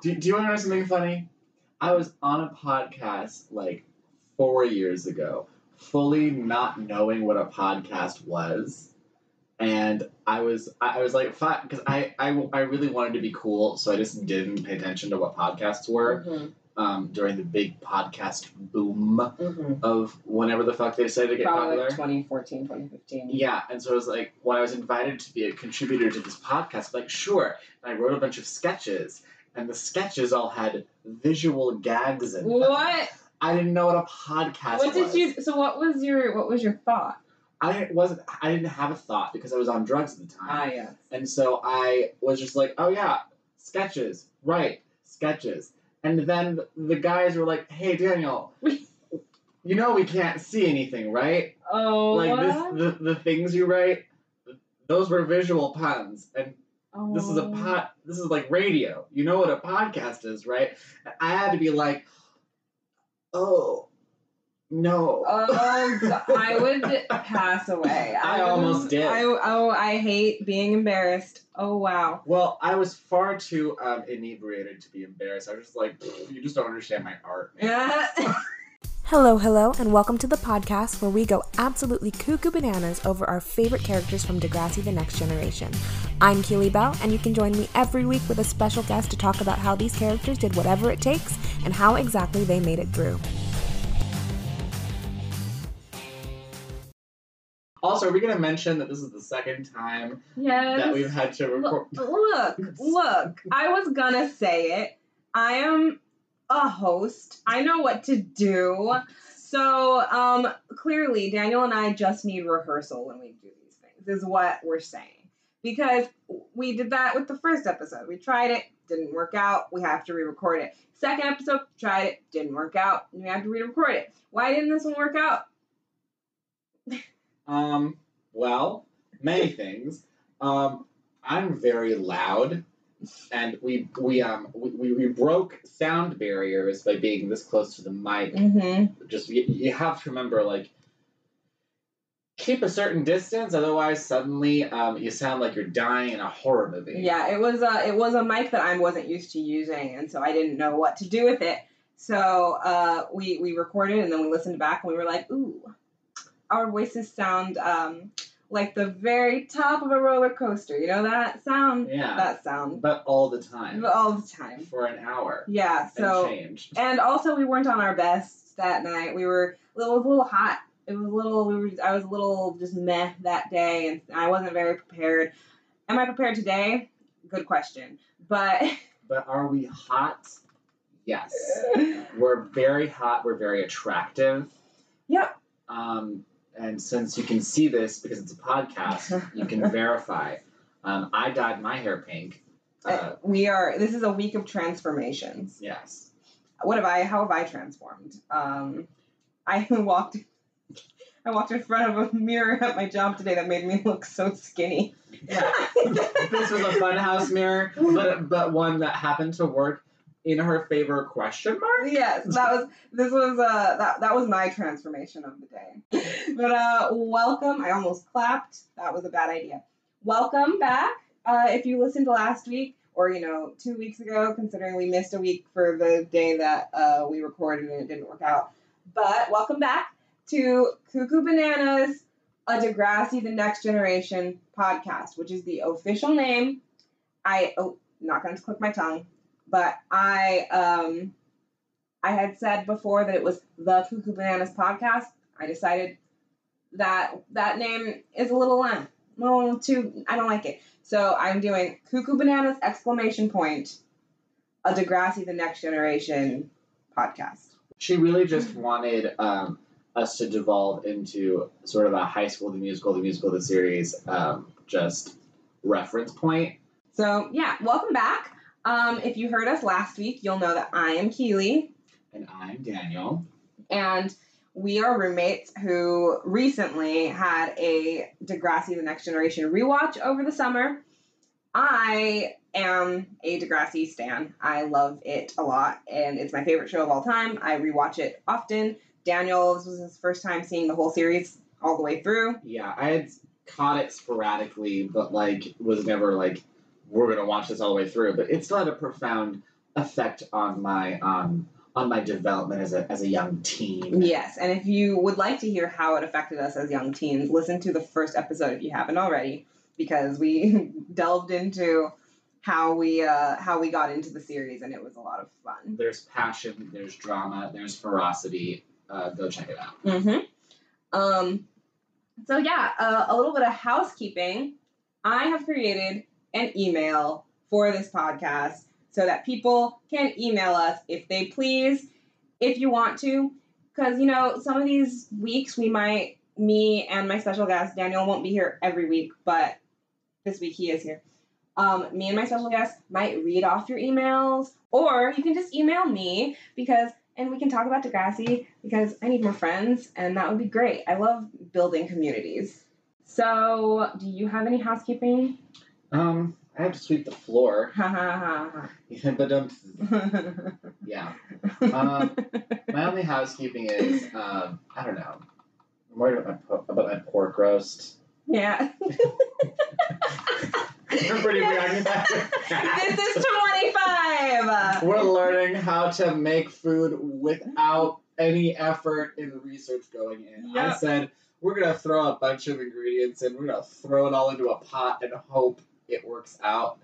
Do, do you want to know something funny? I was on a podcast like four years ago, fully not knowing what a podcast was. And I was I was like fuck because I, I I really wanted to be cool, so I just didn't pay attention to what podcasts were Mhm, um, during the big podcast boom mhm. of whenever the fuck they decided to get Probably popular. like 2014, 2015. Yeah, and so it was like when I was invited to be a contributor to this podcast, like sure, and I wrote a bunch of sketches, and the sketches all had visual gags in them. What? I didn't know what a podcast What was. did you? So what was your what was your thought? I wasn't. I didn't have a thought because I was on drugs at the time, Ah, yes. and so I was just like, oh yeah, sketches, right, sketches. And then the guys were like, hey Daniel, you know we can't see anything, right? Oh, like what? this, the, the things you write, those were visual puns, and oh. this is a pod. This is like radio. You know what a podcast is, right? I had to be like, oh, no. Oh, I would pass away. I would- almost did. I, oh, I hate being embarrassed. Oh wow. well, I was far too um, inebriated to be embarrassed. I was just like, you just don't understand my art. man." Hello, hello, and welcome to the podcast where we go absolutely cuckoo bananas over our favorite characters from Degrassi The Next Generation. I'm Keely Bell, and you can join me every week with a special guest to talk about how these characters did whatever it takes and how exactly they made it through. Also, are we going to mention that this is the second time yes. that we've had to record? Look, look, look. I was gonna say it. I am a host. I know what to do. So, um, clearly, Daniel and I just need rehearsal when we do these things, is what we're saying. Because we did that with the first episode. We tried it, didn't work out. We have to re record it. Second episode, tried it, didn't work out. We have to re record it. Why didn't this one work out? Um, well, many things. Um, I'm very loud, and we we um we, we broke sound barriers by being this close to the mic. Mm-hmm. Just you, you have to remember like keep a certain distance, otherwise suddenly um you sound like you're dying in a horror movie. Yeah, it was a it was a mic that I wasn't used to using, and so I didn't know what to do with it. So uh, we we recorded and then we listened back and we were like, ooh, our voices sound um, like the very top of a roller coaster. You know that sound? Yeah. That sound But all the time. But all the time. For an hour. Yeah. So and change. and also we weren't on our best that night. We were it was a little hot. It was a little we were I was a little just meh that day and I wasn't very prepared. Am I prepared today? Good question. But But are we hot? Yes. We're very hot. We're very attractive. Yep. Um, and since you can see this because it's a podcast, you can verify. Um, I dyed my hair pink. Uh, we are this is a week of transformations. yes. What have I how have I transformed? Um I walked I walked in front of a mirror at my job today that made me look so skinny. Yeah. this was a funhouse mirror, but but one that happened to work in her favor? Question mark. yes, that was this was uh that that was my transformation of the day. But uh welcome. I almost clapped. That was a bad idea. Welcome back. Uh if you listened to last week or you know, 2 weeks ago considering we missed a week for the day that uh we recorded and it didn't work out. But welcome back to Cuckoo Bananas, a Degrassi the Next Generation podcast, which is the official name. I oh not going to click my tongue, but I um I had said before that it was the Cuckoo Bananas podcast. I decided that that name is a little uh, little too I don't like it. So I'm doing Cuckoo Bananas exclamation point a Degrassi the Next Generation podcast. She really just wanted um, us to devolve into sort of a high school, the musical, the musical, the series, um, just reference point. So yeah, welcome back. Um, if you heard us last week, you'll know that I am Keely And I'm Daniel. and we are roommates who recently had a Degrassi The Next Generation rewatch over the summer. I am a Degrassi stan. I love it a lot, and it's my favorite show of all time. I rewatch it often. Daniel, this was his first time seeing the whole series all the way through. Yeah, I had caught it sporadically, but like was never like we're gonna watch this all the way through. But it still had a profound effect on my um on my development as a as a young teen. Yes, and if you would like to hear how it affected us as young teens, listen to the first episode if you haven't already, because we delved into how we uh, how we got into the series, and it was a lot of fun. There's passion, there's drama, there's ferocity. Uh, go check it out. Mm-hmm. Um, so yeah, uh, a little bit of housekeeping. I have created an email for this podcast so that people can email us if they please, if you want to, because you know some of these weeks we might, me and my special guest Daniel won't be here every week, but this week he is here. Um, me and my special guest might read off your emails, or you can just email me because and we can talk about Degrassi because I need more friends, and that would be great. I love building communities. So, do you have any housekeeping? Um, I have to sweep the floor. Ha ha ha but um, ha. yeah. Um, my only housekeeping is um, I don't know. I'm worried about my po- about my pork roast. yeah. We're pretty preoccupied. this is 25. We're learning how to make food without any effort in research going in. I said we're gonna throw a bunch of ingredients in. We're gonna throw it all into a pot and hope it works out.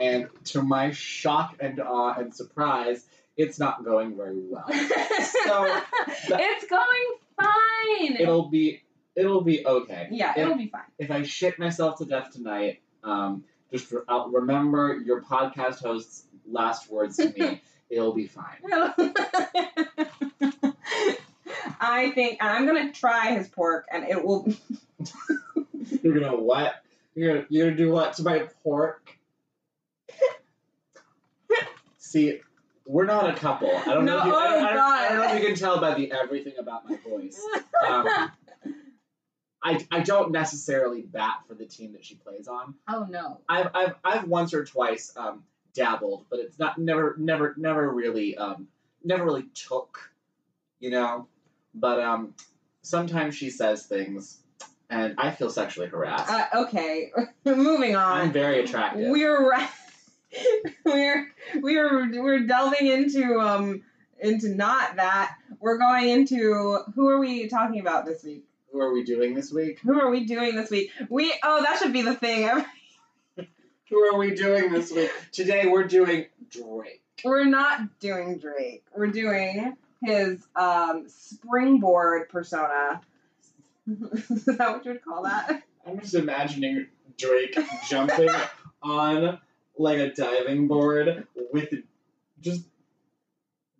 And to my shock and awe and surprise, it's not going very well. So, it's going fine. It'll be it'll be okay. yeah, If- it'll be fine. if I shit myself to death tonight, um, just re- I'll remember your podcast host's last words to me. It'll be fine. I think and I'm gonna try his pork, and it will. You're gonna what? You're gonna, you're gonna do what to my pork? See, we're not a couple. I don't know. No, If you, I, don't, oh I, don't, I don't know if you can tell by the everything about my voice. Um, I, I don't necessarily bat for the team that she plays on. oh no. I've, I've, I've once or twice um, dabbled, but it's not never never never really um, never really took, you know. But um, sometimes she says things, and I feel sexually harassed. Uh, okay, moving on. I'm very attractive. We're ra- we're we're we're delving into um into not that. We're going into who are we talking about this week? Who are we doing this week? Who are we doing this week? We oh that should be the thing. Who are we doing this week? Today we're doing Drake. We're not doing Drake. We're doing his um springboard persona. Is that what you would call that? I'm just imagining Drake jumping on like a diving board with just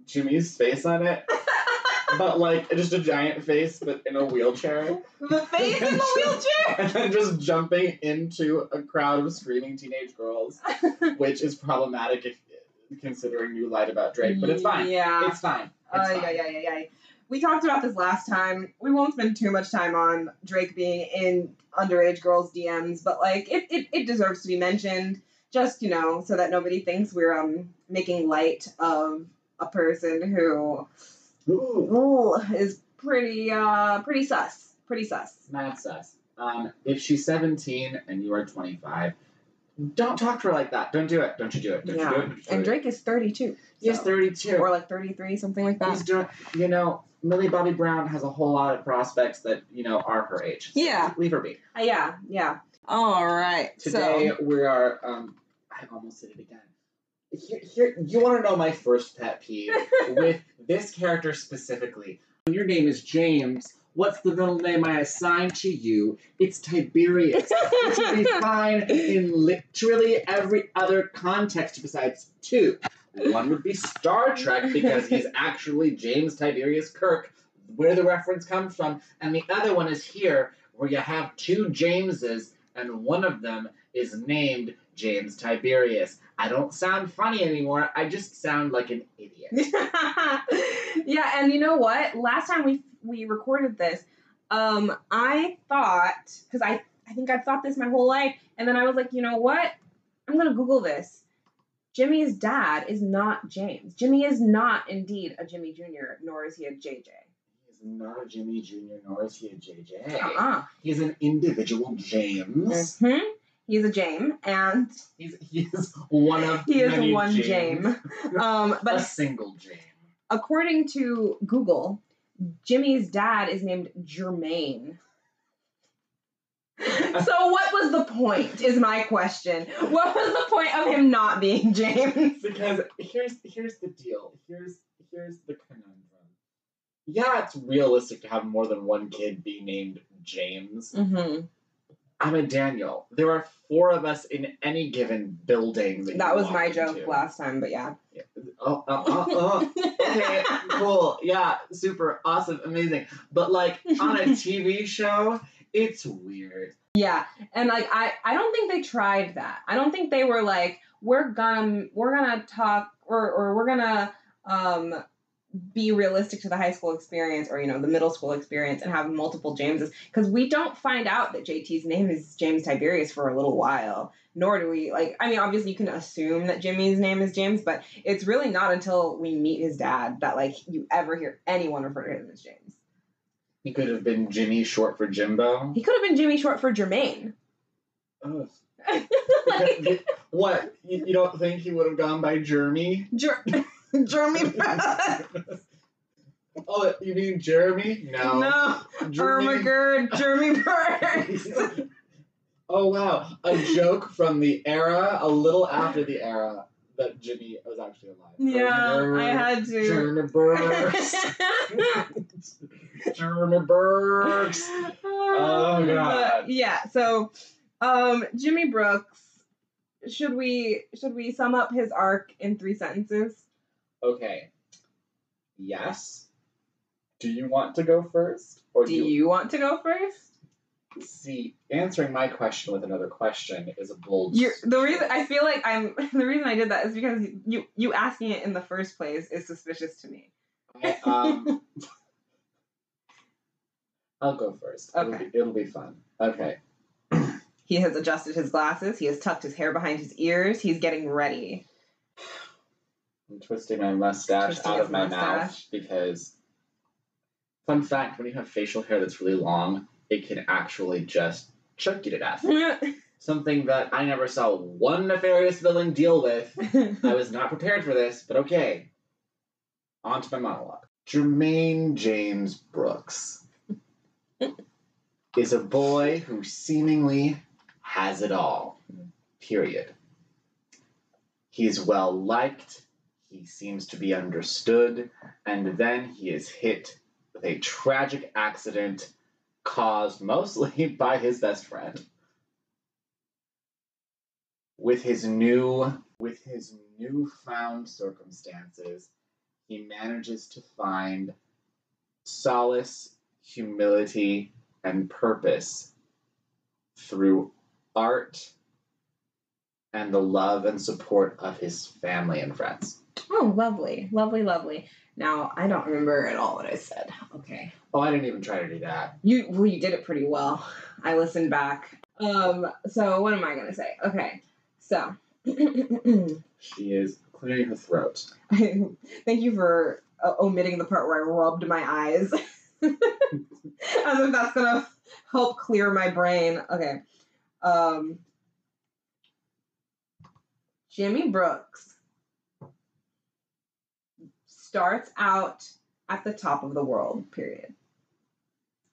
Jimmy's face on it. but like just a giant face, but in a wheelchair, the face in the wheelchair. and then just jumping into a crowd of screaming teenage girls, which is problematic if considering you lied about Drake. But it's fine. Yeah. It's fine. It's Oh, fine. yeah, yeah, yeah, yeah. We talked about this last time. We won't spend too much time on Drake being in underage girls' DMs, but like it, it, it deserves to be mentioned, just you know, so that nobody thinks we're um making light of a person who Ooh, ooh, is pretty uh pretty sus, pretty sus. mad sus. Um, if she's 17 and you are 25, don't talk to her like that. Don't do it. Don't you do it. Don't you do Yeah, it. Don't you do and. Drake is thirty two. He's 32. or like thirty three, something like that. He's doing, you know, Millie Bobby Brown has a whole lot of prospects that, you know, are her age. So Yeah. Leave her be. Uh, yeah, yeah. All right. Today we are, um, I almost did it again. Here, here, you want to know my first pet peeve with this character specifically. Your name is James. What's the middle name I assign to you? It's Tiberius. Which would be fine in literally every other context besides two. One would be Star Trek because he's actually James Tiberius Kirk, where the reference comes from, and the other one is here, where you have two Jameses, and one of them is named James Tiberius. I don't sound funny anymore. I just sound like an idiot. yeah, and you know what? Last time we we recorded this, um, I thought because I I think I've thought this my whole life, and then I was like, you know what? I'm gonna Google this. Jimmy's dad is not James. Jimmy is not indeed a Jimmy Jr. Nor is he a JJ. He's not a Jimmy Jr., nor is he a JJ. Uh-uh. He's an individual James. hmm He's a James, and He's is one of he is one James. James. Um, a single James. according to Google, Jimmy's dad is named Jermaine. So what was the point? Is my question. What was the point of him not being James? Because here's here's the deal. Here's here's the conundrum. Yeah, it's realistic to have more than one kid be named James. Mm-hmm. I'm a Daniel. There are four of us in any given building. That, That was my joke into. last time, but yeah. Oh, uh, uh, uh. okay, cool. Yeah, super awesome, amazing. But like on a TV show, it's weird. Yeah, and like I, I don't think they tried that. I don't think they were like, we're gonna, we're gonna talk, or or we're gonna um be realistic to the high school experience or you know the middle school experience and have multiple Jameses because we don't find out that JT's name is James Tiberius for a little while. Nor do we like. I mean, obviously you can assume that Jimmy's name is James, but it's really not until we meet his dad that like you ever hear anyone refer to him as James. He could have been Jimmy, short for Jimbo. He could have been Jimmy short for Jermaine. Ugh. like, what? You, you don't think he would have gone by Jeremy? Jer- Jeremy Oh, you mean Jeremy? No. No, Jeremy. Oh Ermagerd, Jeremy Burks. oh wow, a joke from the era, a little after the era that Jimmy was actually alive. yeah, I had to. Jeremy Burks. Burks. Oh, God. Yeah, so um Jimmy Brooks should we should we sum up his arc in three sentences? Okay. Yes. Do you want to go first, or Do you want to go first? see? Answering my question with another question is a bold. You're, the reason I feel like I'm the reason I did that is because you you asking it in the first place is suspicious to me. I, um, I'll go first. It'll, Okay. be, it'll be fun. Okay. He has adjusted his glasses. He has tucked his hair behind his ears. He's getting ready. I'm twisting my mustache Twisting out of my mouth because. Fun fact: when you have facial hair that's really long, it can actually just choke you to death. Something that I never saw one nefarious villain deal with. I was not prepared for this, but okay. On to my monologue. Jermaine James Brooks is a boy who seemingly has it all. Period. He's well liked, he seems to be understood, and then he is hit with a tragic accident caused mostly by his best friend. With his new with his newfound circumstances, he manages to find solace, humility, and purpose through art and the love and support of his family and friends. Oh, lovely, lovely, lovely. Now I don't remember at all what I said. Okay, Oh, I didn't even try to do that. you well, you did it pretty well. I listened back. Um, so what am I gonna say? Okay, so She is clearing her throat. thank you for uh, omitting the part where I rubbed my eyes, as if that's gonna help clear my brain. Okay, um, Jimmy Brooks starts out at the top of the world. Period.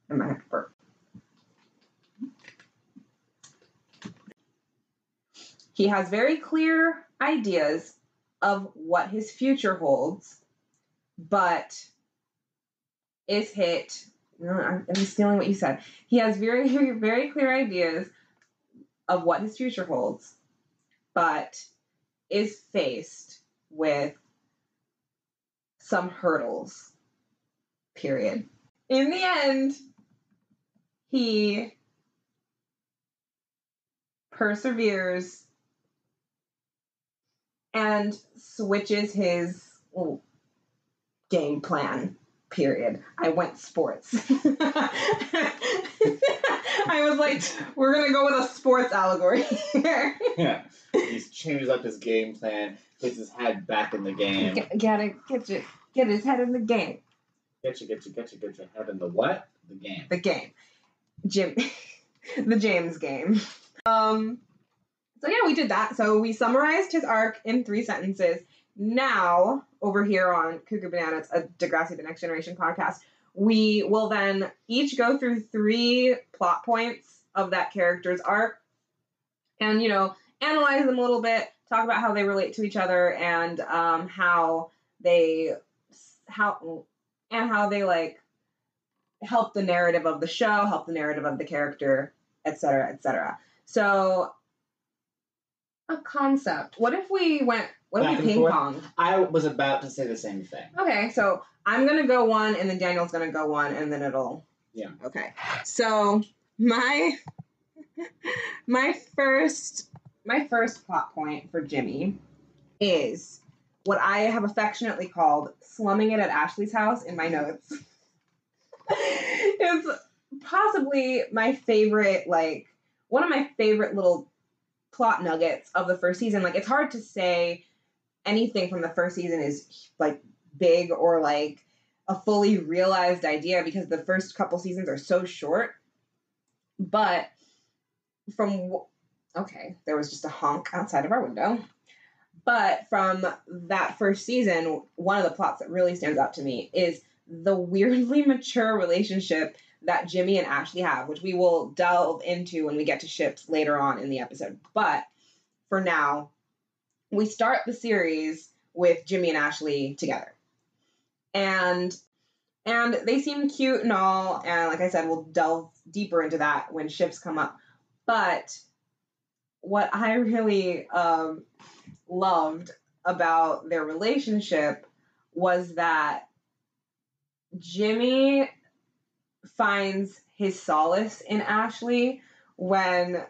I might have to burp. He has very clear ideas of what his future holds, but is hit. I'm, stealing what you said. He has very, very clear ideas of what his future holds, but is faced with some hurdles. Period. In the end, he perseveres and switches his game plan. Period. I went sports. I was like, we're gonna go with a sports allegory here. Yeah. he changes up his game plan, gets his head back in the game. Get, gotta get your, get his head in the game. Get you, get you, get you, get your head in the what? The game. The game. Jim, the James game. Um, So yeah, we did that. So we summarized his arc in three sentences. Now, over here on Cuckoo Bananas, a Degrassi the Next Generation podcast, we will then each go through three plot points of that character's arc and, you know, analyze them a little bit, talk about how they relate to each other and um, how they, how, and how they like help the narrative of the show, help the narrative of the character, etc., etc. So, a concept. What if we went? What Back if and we ping forth? pong? I was about to say the same thing. Okay, so I'm gonna go one, and then Daniel's gonna go one, and then it'll. Yeah. Okay. So my my first my first plot point for Jimmy is what I have affectionately called slumming it at Ashley's house in my notes. it's possibly my favorite, like one of my favorite little plot nuggets of the first season. Like it's hard to say anything from the first season is like big or like a fully realized idea because the first couple seasons are so short. But from okay, there was just a honk outside of our window. But from that first season, one of the plots that really stands out to me is the weirdly mature relationship that Jimmy and Ashley have, which we will delve into when we get to ships later on in the episode. But for now, we start the series with Jimmy and Ashley together. And and they seem cute and all, and like I said, we'll delve deeper into that when ships come up. But what I really um, loved about their relationship was that Jimmy finds his solace in Ashley when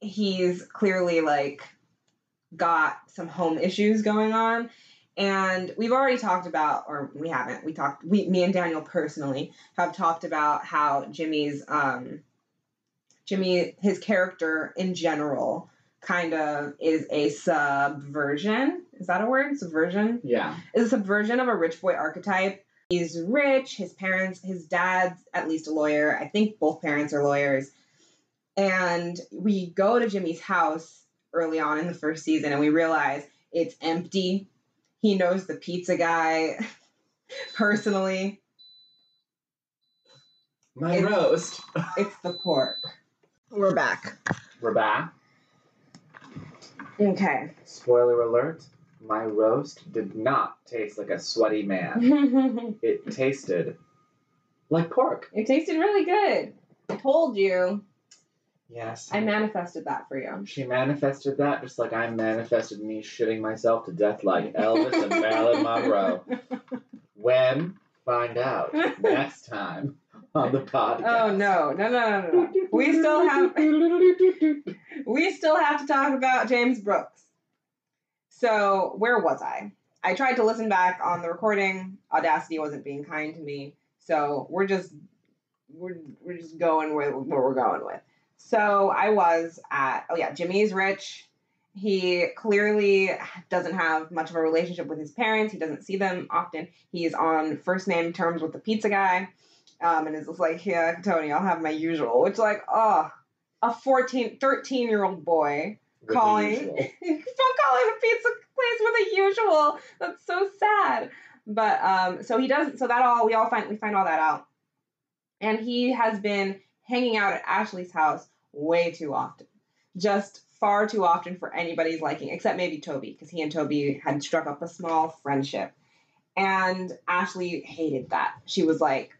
he's clearly like got some home issues going on and we've already talked about or we haven't we talked we me and Daniel personally have talked about how Jimmy's um Jimmy his character in general kind of is a subversion is that a word subversion Yeah. is a subversion of a rich boy archetype. He's rich, his parents, his dad's at least a lawyer. I think both parents are lawyers. And we go to Jimmy's house early on in the first season and we realize it's empty. He knows the pizza guy personally. My It's- roast. It's the pork. We're back. We're back. Okay. Spoiler alert. My roast did not taste like a sweaty man. it It tasted like pork. It tasted really good. I told you. Yes. I manifested that for you. She manifested that just like I manifested me shitting myself to death like Elvis and Marilyn Monroe. When? Find out next time on the podcast. Oh no, no, no, no, no. We still have we still have to talk about James Brooks. So where was I? I tried to listen back on the recording. Audacity wasn't being kind to me, so we're just we're we're just going with where we're going with. So I was at oh yeah, Jimmy's rich. He clearly doesn't have much of a relationship with his parents. He doesn't see them often. He's on first name terms with the pizza guy um, and is just like, yeah, Tony, I'll have my usual. Which, like, oh, a 14, 13 year old boy With calling, calling a pizza place with a usual. That's so sad. But um, so he doesn't. So that all we all find we find all that out, and he has been hanging out at Ashley's house way too often, just far too often for anybody's liking, except maybe Toby, because he and Toby had struck up a small friendship, and Ashley hated that. She was like,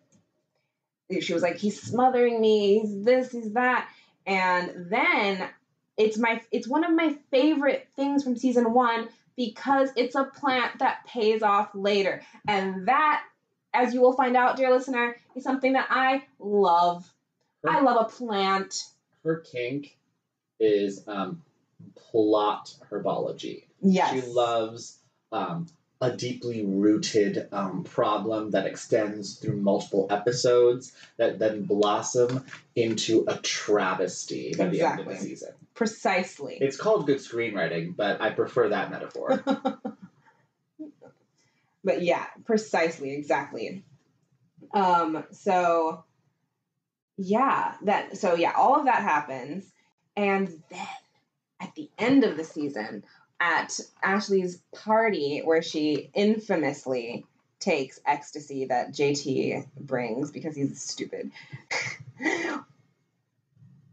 she was like, he's smothering me. He's this. He's that. And then it's my it's one of my favorite things from season one because it's a plant that pays off later. And that, as you will find out, dear listener, is something that I love. I love a plant. Her kink is um, plot herbology. Yes. She loves um, a deeply rooted um, problem that extends through multiple episodes that then blossom into a travesty by the end of the Exactly. season. Precisely. It's called good screenwriting, but I prefer that metaphor. But yeah, precisely, exactly. Um, so yeah, that so yeah, all of that happens, and then at the end of the season at Ashley's party where she infamously takes ecstasy that JT brings because he's stupid.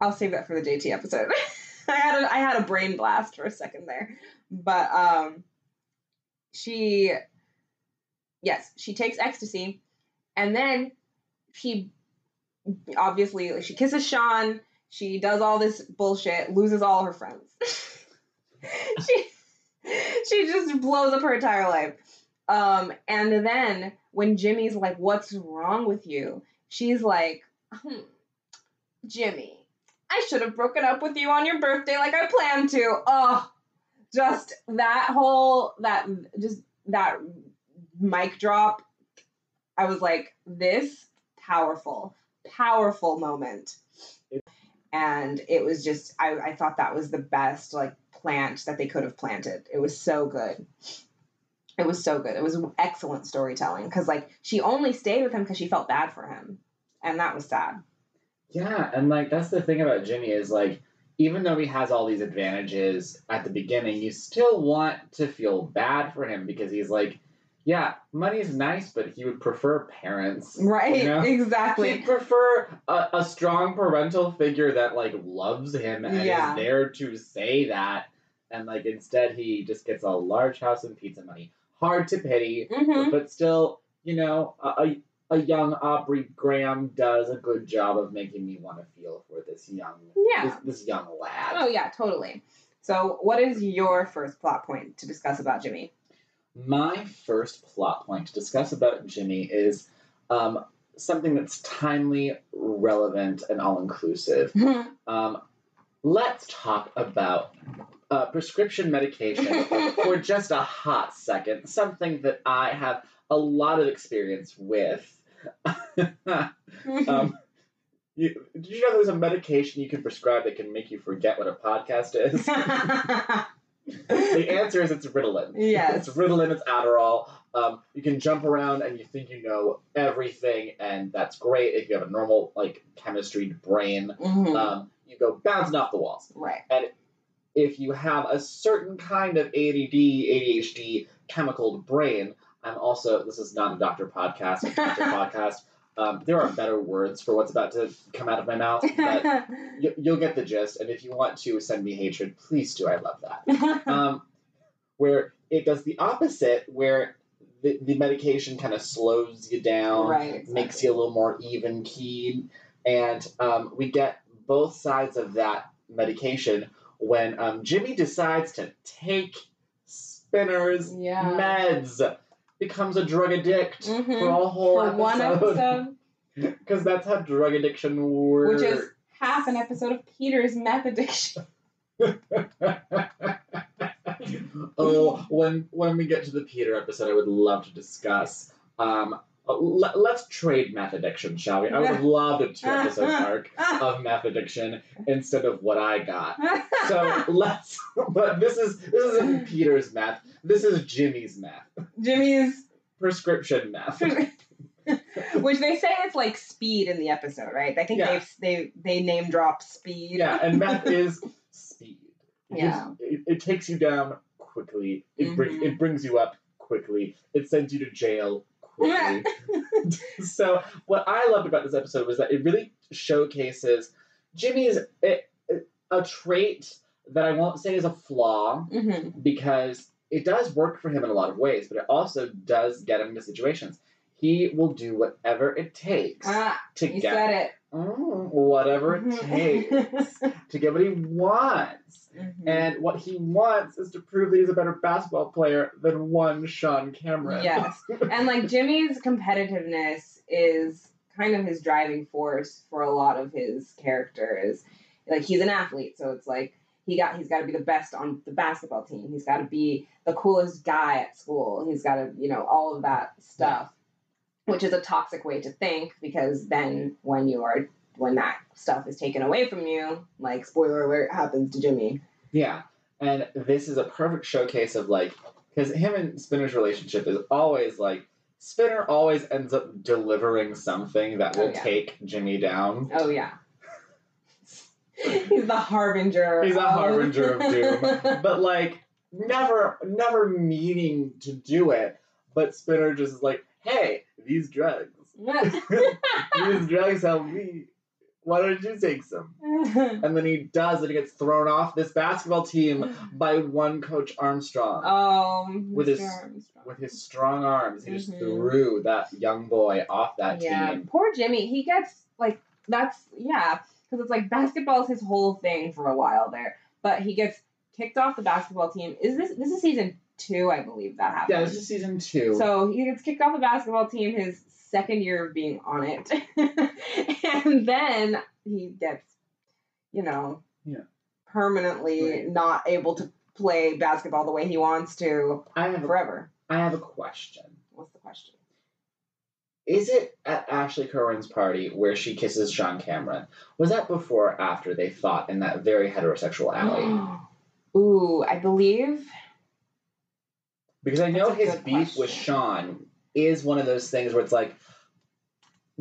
I'll save that for the JT episode. I had a, I had a brain blast for a second there, but um, she, yes, she takes ecstasy, and then she obviously like, she kisses Sean. She does all this bullshit, loses all her friends. she she just blows up her entire life. Um, and then when Jimmy's like, "What's wrong with you?" She's like, hmm, "Jimmy, I should have broken up with you on your birthday like I planned to." Oh, just that whole that just that mic drop. I was like, "This powerful, powerful moment." And it was just, I, I thought that was the best like plant that they could have planted. It was so good. It was so good. It was excellent storytelling because like she only stayed with him because she felt bad for him, and that was sad. Yeah, and like that's the thing about Jimmy is like even though he has all these advantages at the beginning, you still want to feel bad for him because he's like, yeah, money is nice, but he would prefer parents. Right? You know? Exactly. He'd prefer a, a strong parental figure that like loves him and Yeah. is there to say that. And like instead he just gets a large house and pizza money. Hard to pity, hmm but still, you know, a, a, a young Aubrey Graham does a good job of making me want to feel for this young Yeah. this, this young lad. Oh yeah, totally. So, what is your first plot point to discuss about Jimmy? My first plot point to discuss about Jimmy is um, something that's timely, relevant, and all inclusive. Um, let's talk about uh, prescription medication for just a hot second. Something that I have a lot of experience with. um, you, did you know there's a medication you can prescribe that can make you forget what a podcast is? The answer is it's Ritalin. yes. It's Ritalin, it's Adderall. Um, you can jump around and you think you know everything, and that's great if you have a normal, like, chemistry brain. Mhm. Um, you go bouncing off the walls. right. And if you have a certain kind of ADD, ADHD, chemical brain, I'm also, this is not a doctor podcast, a doctor podcast. Um, there are better words for what's about to come out of my mouth, but you, you'll get the gist. And if you want to send me hatred, please do. I love that. um, where it does the opposite, where the, the medication kind of slows you down, right. makes you a little more even keyed, and um, we get both sides of that medication when um, Jimmy decides to take Spinner's Yeah. meds, becomes a drug addict Mhm. for a whole For one episode, because that's how drug addiction works. which is half an episode of Peter's meth addiction. oh, when when we get to the Peter episode, I would love to discuss. Um, let, let's trade meth addiction, shall we? I would have loved a two episode arc of meth addiction instead of what I got. So let's. But this is this isn't Peter's meth. This is Jimmy's meth. Jimmy's, Prescription meth. which they say it's like speed in the episode, right? I think Yeah. they've they they name drop speed. Yeah, and meth is speed. It Yeah. it, it takes you down quickly. It brings Mhm. it brings you up quickly. It sends you to jail quickly. so what I loved about this episode was that it really showcases Jimmy's a, a trait that I won't say is a flaw hmm because it does work for him in a lot of ways, but it also does get him into situations. He will do whatever it takes Ah, to you get said it. Mm, whatever it takes to get what he wants. Mhm. And what he wants is to prove that he's a better basketball player than one Sean Cameron. Yes. and like Jimmy's competitiveness is kind of his driving force for a lot of his characters. Like he's an athlete, so it's like he got he's got to be the best on the basketball team. He's got to be the coolest guy at school. He's got to you know all of that stuff, which is a toxic way to think because then when you are when that stuff is taken away from you, like spoiler alert happens to Jimmy. Yeah. And this is a perfect showcase of like, because him and Spinner's relationship is always like, Spinner always ends up delivering something that Oh, will yeah. take Jimmy down. Oh yeah. He's the harbinger. He's a harbinger of doom. but like never never meaning to do it. But Spinner just is like, hey, these drugs. these drugs help me. Why don't you take some? And then he does, and he gets thrown off this basketball team by one coach Armstrong. um, With his- Armstrong. With his strong arms, he just Mhm. threw that young boy off that yeah, team. poor Jimmy. He gets like that's yeah, because it's like basketball is his whole thing for a while there, but he gets kicked off the basketball team. Is this this is season two? I believe that happened. Yeah, this is season two. So he gets kicked off the basketball team his second year of being on it. and then he gets, you know, Yeah. permanently Right. not able to play basketball the way he wants to I have forever. I have a question. What's the question? Is it at Ashley Kerwin's party where she kisses Sean Cameron? Was that before or after they fought in that very heterosexual alley? Ooh, I believe. Because I know his beef with. Sean is one of those things where it's like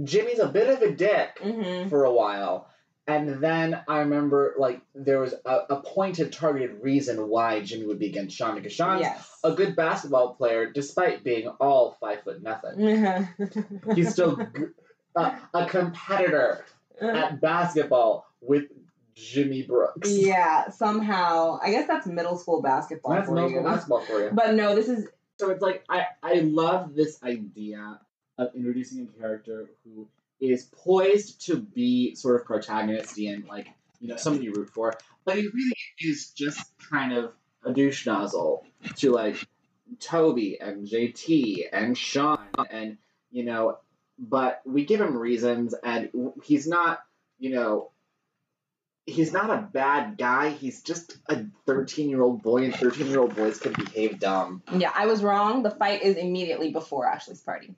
Jimmy's a bit of a dick Mm-hmm. for a while. And then I remember like there was a, a pointed targeted reason why Jimmy would be against Sean because Sean's Yes. a good basketball player despite being all five foot nothing. He's still g- a, a competitor at basketball with Jimmy Brooks. yeah, somehow. I guess that's middle school basketball That's for middle you. school basketball for you. But no, this is So it's like I, I love this idea of introducing a character who is poised to be sort of protagonisty and like you know someone you root for, but he really is just kind of a douche nozzle to like Toby and JT and Sean and you know, but we give him reasons and he's not you know. He's not a bad guy. He's just a 13 year old boy, and 13 year old boys can behave dumb. yeah, I was wrong. The fight is immediately before Ashley's party.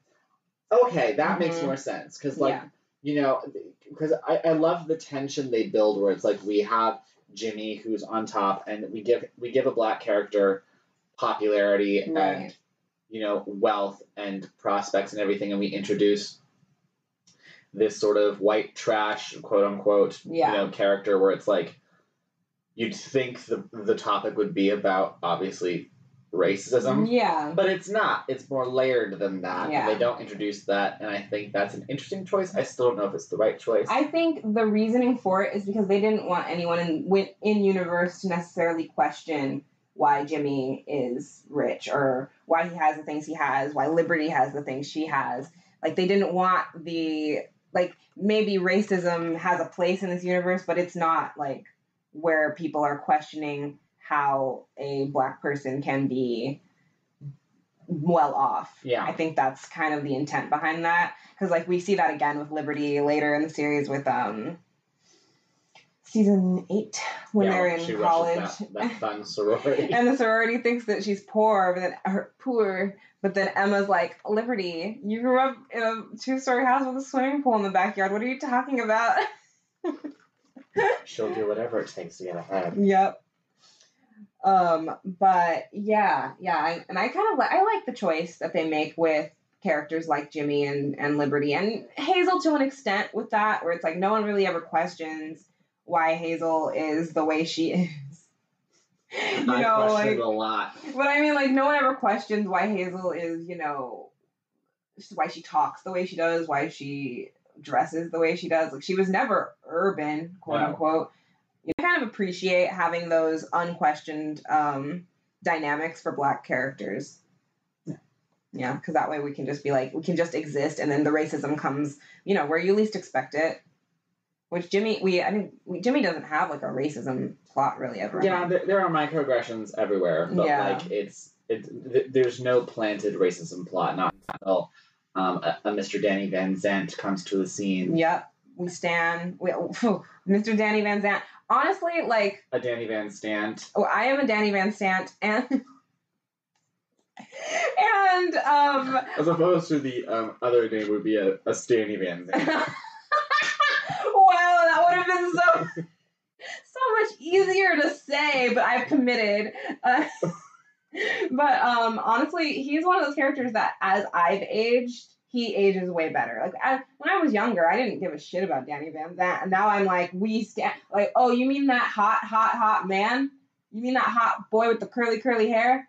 Okay, that makes Mhm. more sense because, like, Yeah. you know, because I, I love the tension they build where it's like we have Jimmy who's on top, and we give we give a black character popularity and you know wealth and prospects and everything, and we introduce this sort of white trash quote unquote Yeah. you know character where it's like you'd think the the topic would be about obviously racism. Yeah. But it's not. It's more layered than that. Yeah. And they don't introduce that, and I think that's an interesting choice. I still don't know if it's the right choice. I think the reasoning for it is because they didn't want anyone in in universe to necessarily question why Jimmy is rich or why he has the things he has, why Liberty has the things she has. Like they didn't want the like maybe racism has a place in this universe, but it's not like where people are questioning how a black person can be well off. Yeah. I think that's kind of the intent behind that because like we see that again with Liberty later in the series with um season eight when Yeah, they're in college. That, that fun sorority. and the sorority thinks that she's poor, but then her poor. But then Emma's like, Liberty, you grew up in a two-story house with a swimming pool in the backyard. What are you talking about? She'll do whatever it takes to get ahead. Yep. Um, but yeah, yeah, I, and I kind of like I like the choice that they make with characters like Jimmy and and Liberty and Hazel to an extent with that, where it's like no one really ever questions why Hazel is the way she is. you I know, like a lot. but I mean, like, no one ever questions why Hazel is, you know, why she talks the way she does, why she dresses the way she does. Like, she was never urban, quote unquote. You know, I kind of appreciate having those unquestioned um, dynamics for black characters. Yeah. Yeah, because that way we can just be like, we can just exist, and then the racism comes, you know, where you least expect it. Which Jimmy, we, I mean, we, Jimmy doesn't have like a racism plot really ever. Yeah, there, there are microaggressions everywhere, but Yeah. like it's it. Th- there's no planted racism plot. Not until um, a, a Mr. Danny Van Zandt comes to the scene. Yep. We stand. We, Mr. Danny Van Zandt. Honestly, like, A Danny Van Stant. oh, I am a Danny Van Sant, and and um, As opposed to the um, other name would be a, a Stanny Van Zant. wow, that would have been so so much easier to say, but I've committed. Uh, but um, honestly, he's one of those characters that, as I've aged, he ages way better. Like I, when I was younger, I didn't give a shit about Danny Van Zandt, and now I'm like, we stand. Like, oh, you mean that hot, hot, hot man? You mean that hot boy with the curly, curly hair?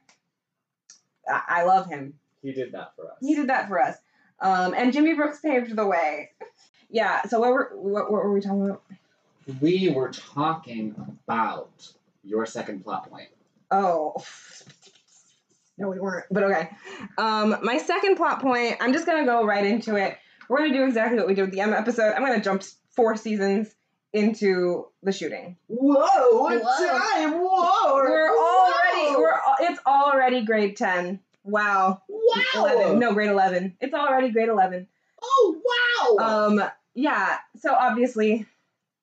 I, I love him. He did that for us. He did that for us. Um, and Jimmy Brooks paved the way. Yeah. So what were what, what were we talking about? We were talking about your second plot point. Oh. No, we weren't. But okay. Um, my second plot point. I'm just gonna go right into it. We're gonna do exactly what we did with the Emma episode. I'm gonna jump four seasons into the shooting. Whoa! What Whoa. time? Whoa! We're already we're it's already grade ten. Wow. wow! 11. No, grade eleven. It's already grade eleven. Oh wow! Um, yeah. So obviously,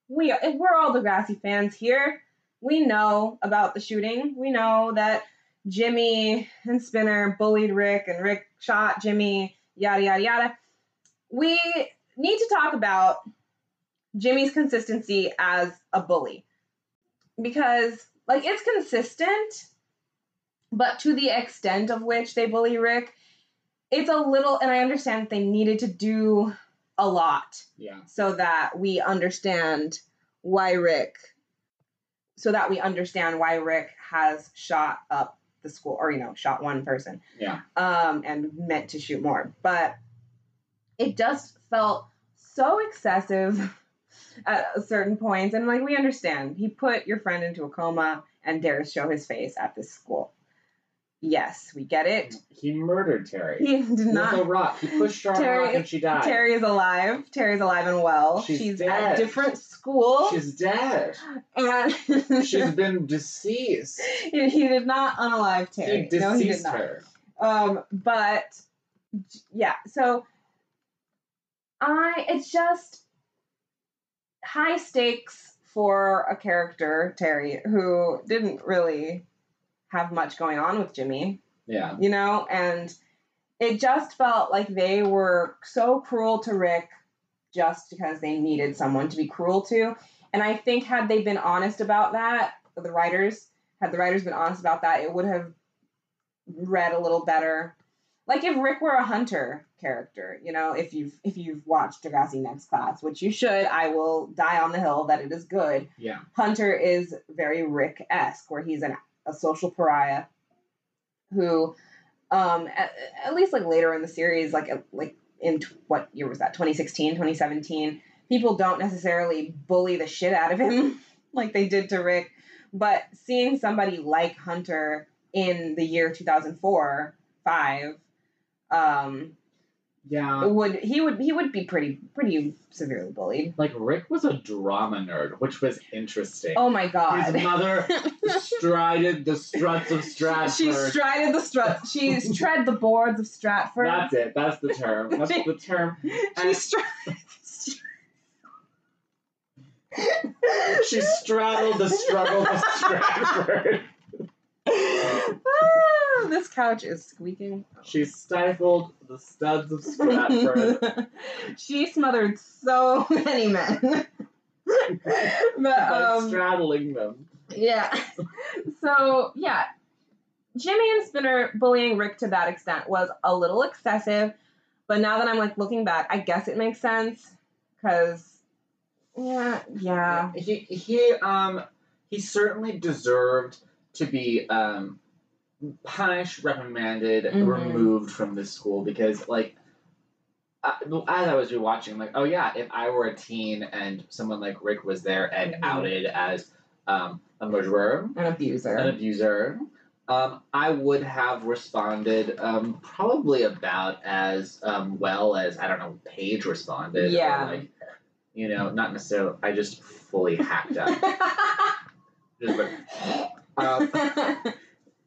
we we're all Degrassi fans here. We know about the shooting. We know that Jimmy and Spinner bullied Rick, and Rick shot Jimmy. Yada yada yada. We need to talk about Jimmy's consistency as a bully because, like, it's consistent, but to the extent of which they bully Rick, it's a little. And I understand they needed to do a lot. Yeah. so that we understand why Rick so that we understand why Rick has shot up the school or you know shot one person. Yeah. um and meant to shoot more. But it just felt so excessive at certain points. And like we understand. He put your friend into a coma and dares show his face at this school yes we get it He murdered Terry. he did With a not rock. He pushed her on a Terry- rock and she died. Terry is alive. Terry's alive and well. She's at dead. a different school. She's dead. and She's been deceased. he, he did not unalive Terry. He no, he did deceased not. her. Um, but yeah, so I it's just high stakes for a character, Terry, who didn't really have much going on with Jimmy, Yeah. you know, and it just felt like they were so cruel to Rick just because they needed someone to be cruel to. And I think had they been honest about that, the writers, had the writers been honest about that, it would have read a little better. Like if Rick were a hunter character, you know, if you've if you've watched Degrassi Next Class, which you should, I will die on the hill that it is good. Yeah. Hunter is very Rick esque, where he's an, a social pariah who, um, at, at least like later in the series, like like in t- what year was that? 2016, 2017. People don't necessarily bully the shit out of him like they did to Rick, but seeing somebody like Hunter in the year 2004, five, um, Yeah. would he would he would be pretty pretty severely bullied. Like Rick was a drama nerd, which was interesting. Oh my god. His mother strided the struts of Stratford. She strided the struts. She tread the boards of Stratford. That's it. That's the term. That's the term. she strided. She straddled the struggle of Stratford. This couch is squeaking. She stifled the studs of Stratford she smothered so many men. but by um, straddling them. Yeah. So yeah, Jimmy and Spinner bullying Rick to that extent was a little excessive, but now that I'm like looking back, I guess it makes sense because yeah, yeah, He he um he certainly deserved to be um punished, reprimanded, Mhm. removed from this school because like I, as I was rewatching, I'm like, oh yeah, if I were a teen and someone like Rick was there and Mhm. outed as um, a murderer, an abuser. an abuser, um, I would have responded um, probably about as um, well as I don't know Paige responded. or, Yeah. like you know, not necessarily. I just fully hacked up. just like, um,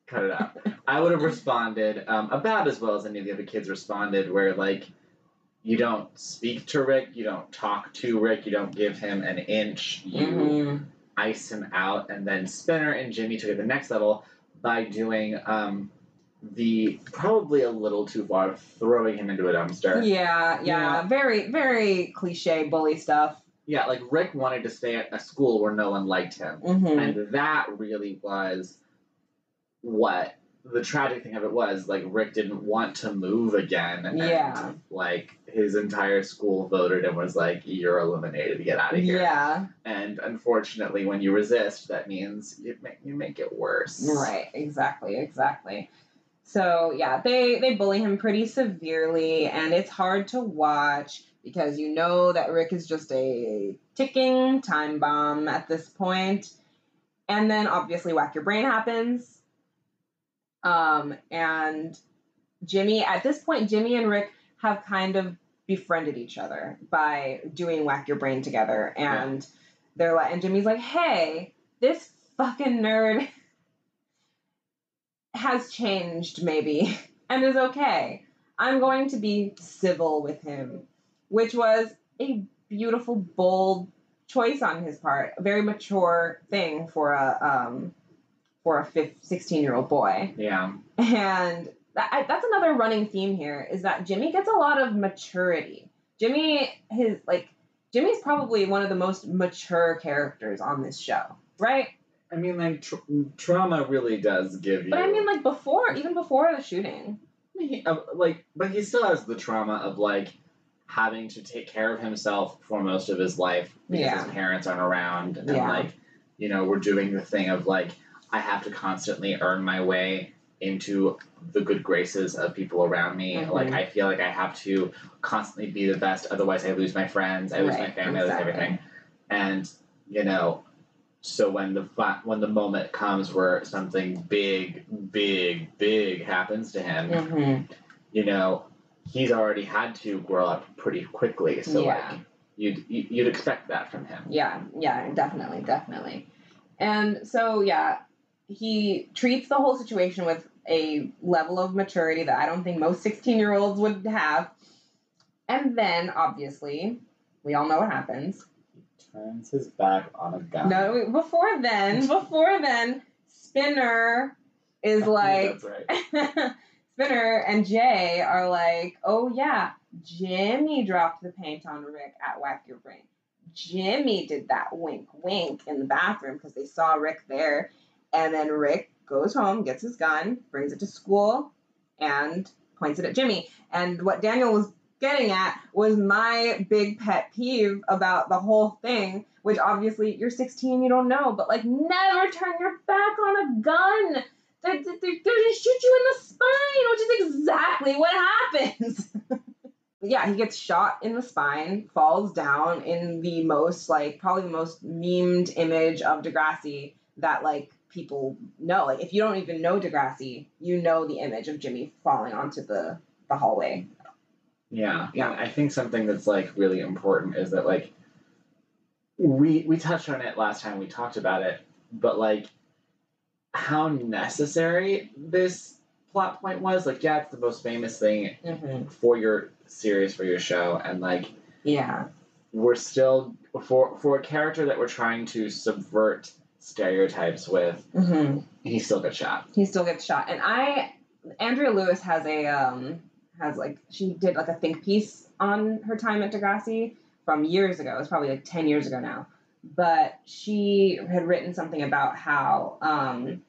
cut it out. I would have responded um, about as well as any of the other kids responded, where like you don't speak to Rick, you don't talk to Rick, you don't give him an inch, you Mhm. ice him out, and then Spinner and Jimmy took it to the next level by doing um, the probably a little too far, throwing him into a dumpster. Yeah, yeah, very, very cliche bully stuff. Yeah, like Rick wanted to stay at a school where no one liked him. hmm And that really was what the tragic thing of it was like Rick didn't want to move again. And, Yeah. Like his entire school voted and was like, "You're eliminated. Get out of here." Yeah. And unfortunately, when you resist, that means you make you make it worse. Right, exactly, exactly. So yeah, they they bully him pretty severely, and it's hard to watch because you know that Rick is just a ticking time bomb at this point. And then obviously Whack Your Brain happens. Um, and Jimmy, at this point, Jimmy and Rick have kind of befriended each other by doing Whack Your Brain together. And they're like, and Jimmy's like, hey, this fucking nerd has changed maybe and is okay. I'm going to be civil with him, which was a beautiful, bold choice on his part. A very mature thing for a um, for a 15, 16 year old boy. Yeah. And that, I, that's another running theme here is that Jimmy gets a lot of maturity. Jimmy, his like, Jimmy's probably one of the most mature characters on this show, right? I mean, like tr- trauma really does give you. But I mean, like before, even before the shooting. He, uh, like, but he still has the trauma of like having to take care of himself for most of his life because Yeah. his parents aren't around, and Yeah. like, you know, we're doing the thing of like, I have to constantly earn my way into the good graces of people around me. Mhm. Like, I feel like I have to constantly be the best, otherwise, I lose my friends, I lose my Right, family, I lose everything, and you know. So when the when the moment comes where something big, big, big happens to him, Mm-hmm. you know, he's already had to grow up pretty quickly. So Yeah. like, you'd you'd expect that from him. Yeah, yeah, definitely, definitely. And so, yeah, he treats the whole situation with a level of maturity that I don't think most 16 year olds would have. And then, obviously, we all know what happens. He turns his back on a gun. No, before then, before then, Spinner is like, That's right. Spinner and Jay are like, oh yeah, Jimmy dropped the paint on Rick at Whack Your Brain. Jimmy did that wink wink in the bathroom because they saw Rick there. And then Rick goes home, gets his gun, brings it to school, and points it at Jimmy. And what Daniel was getting at was my big pet peeve about the whole thing, which obviously you're 16, you don't know, but like never turn your back on a gun. They're, they're, they're gonna shoot you in the spine, which is exactly what happens. yeah, he gets shot in the spine, falls down in the most, like, probably the most memed image of Degrassi that, like, people know. Like, if you don't even know Degrassi, you know the image of Jimmy falling onto the, the hallway. Yeah, Yeah. I think something that's like really important is that like we we touched on it last time we talked about it, but like how necessary this plot point was. Like, yeah, it's the most famous thing Mm-hmm. for your series for your show, and like Yeah. we're still for for a character that we're trying to subvert stereotypes with, Mm-hmm. he still gets shot. he still gets shot. And I, Andrea Lewis has a um has like she did like a think piece on her time at Degrassi from years ago. It's probably like ten years ago now. But she had written something about how um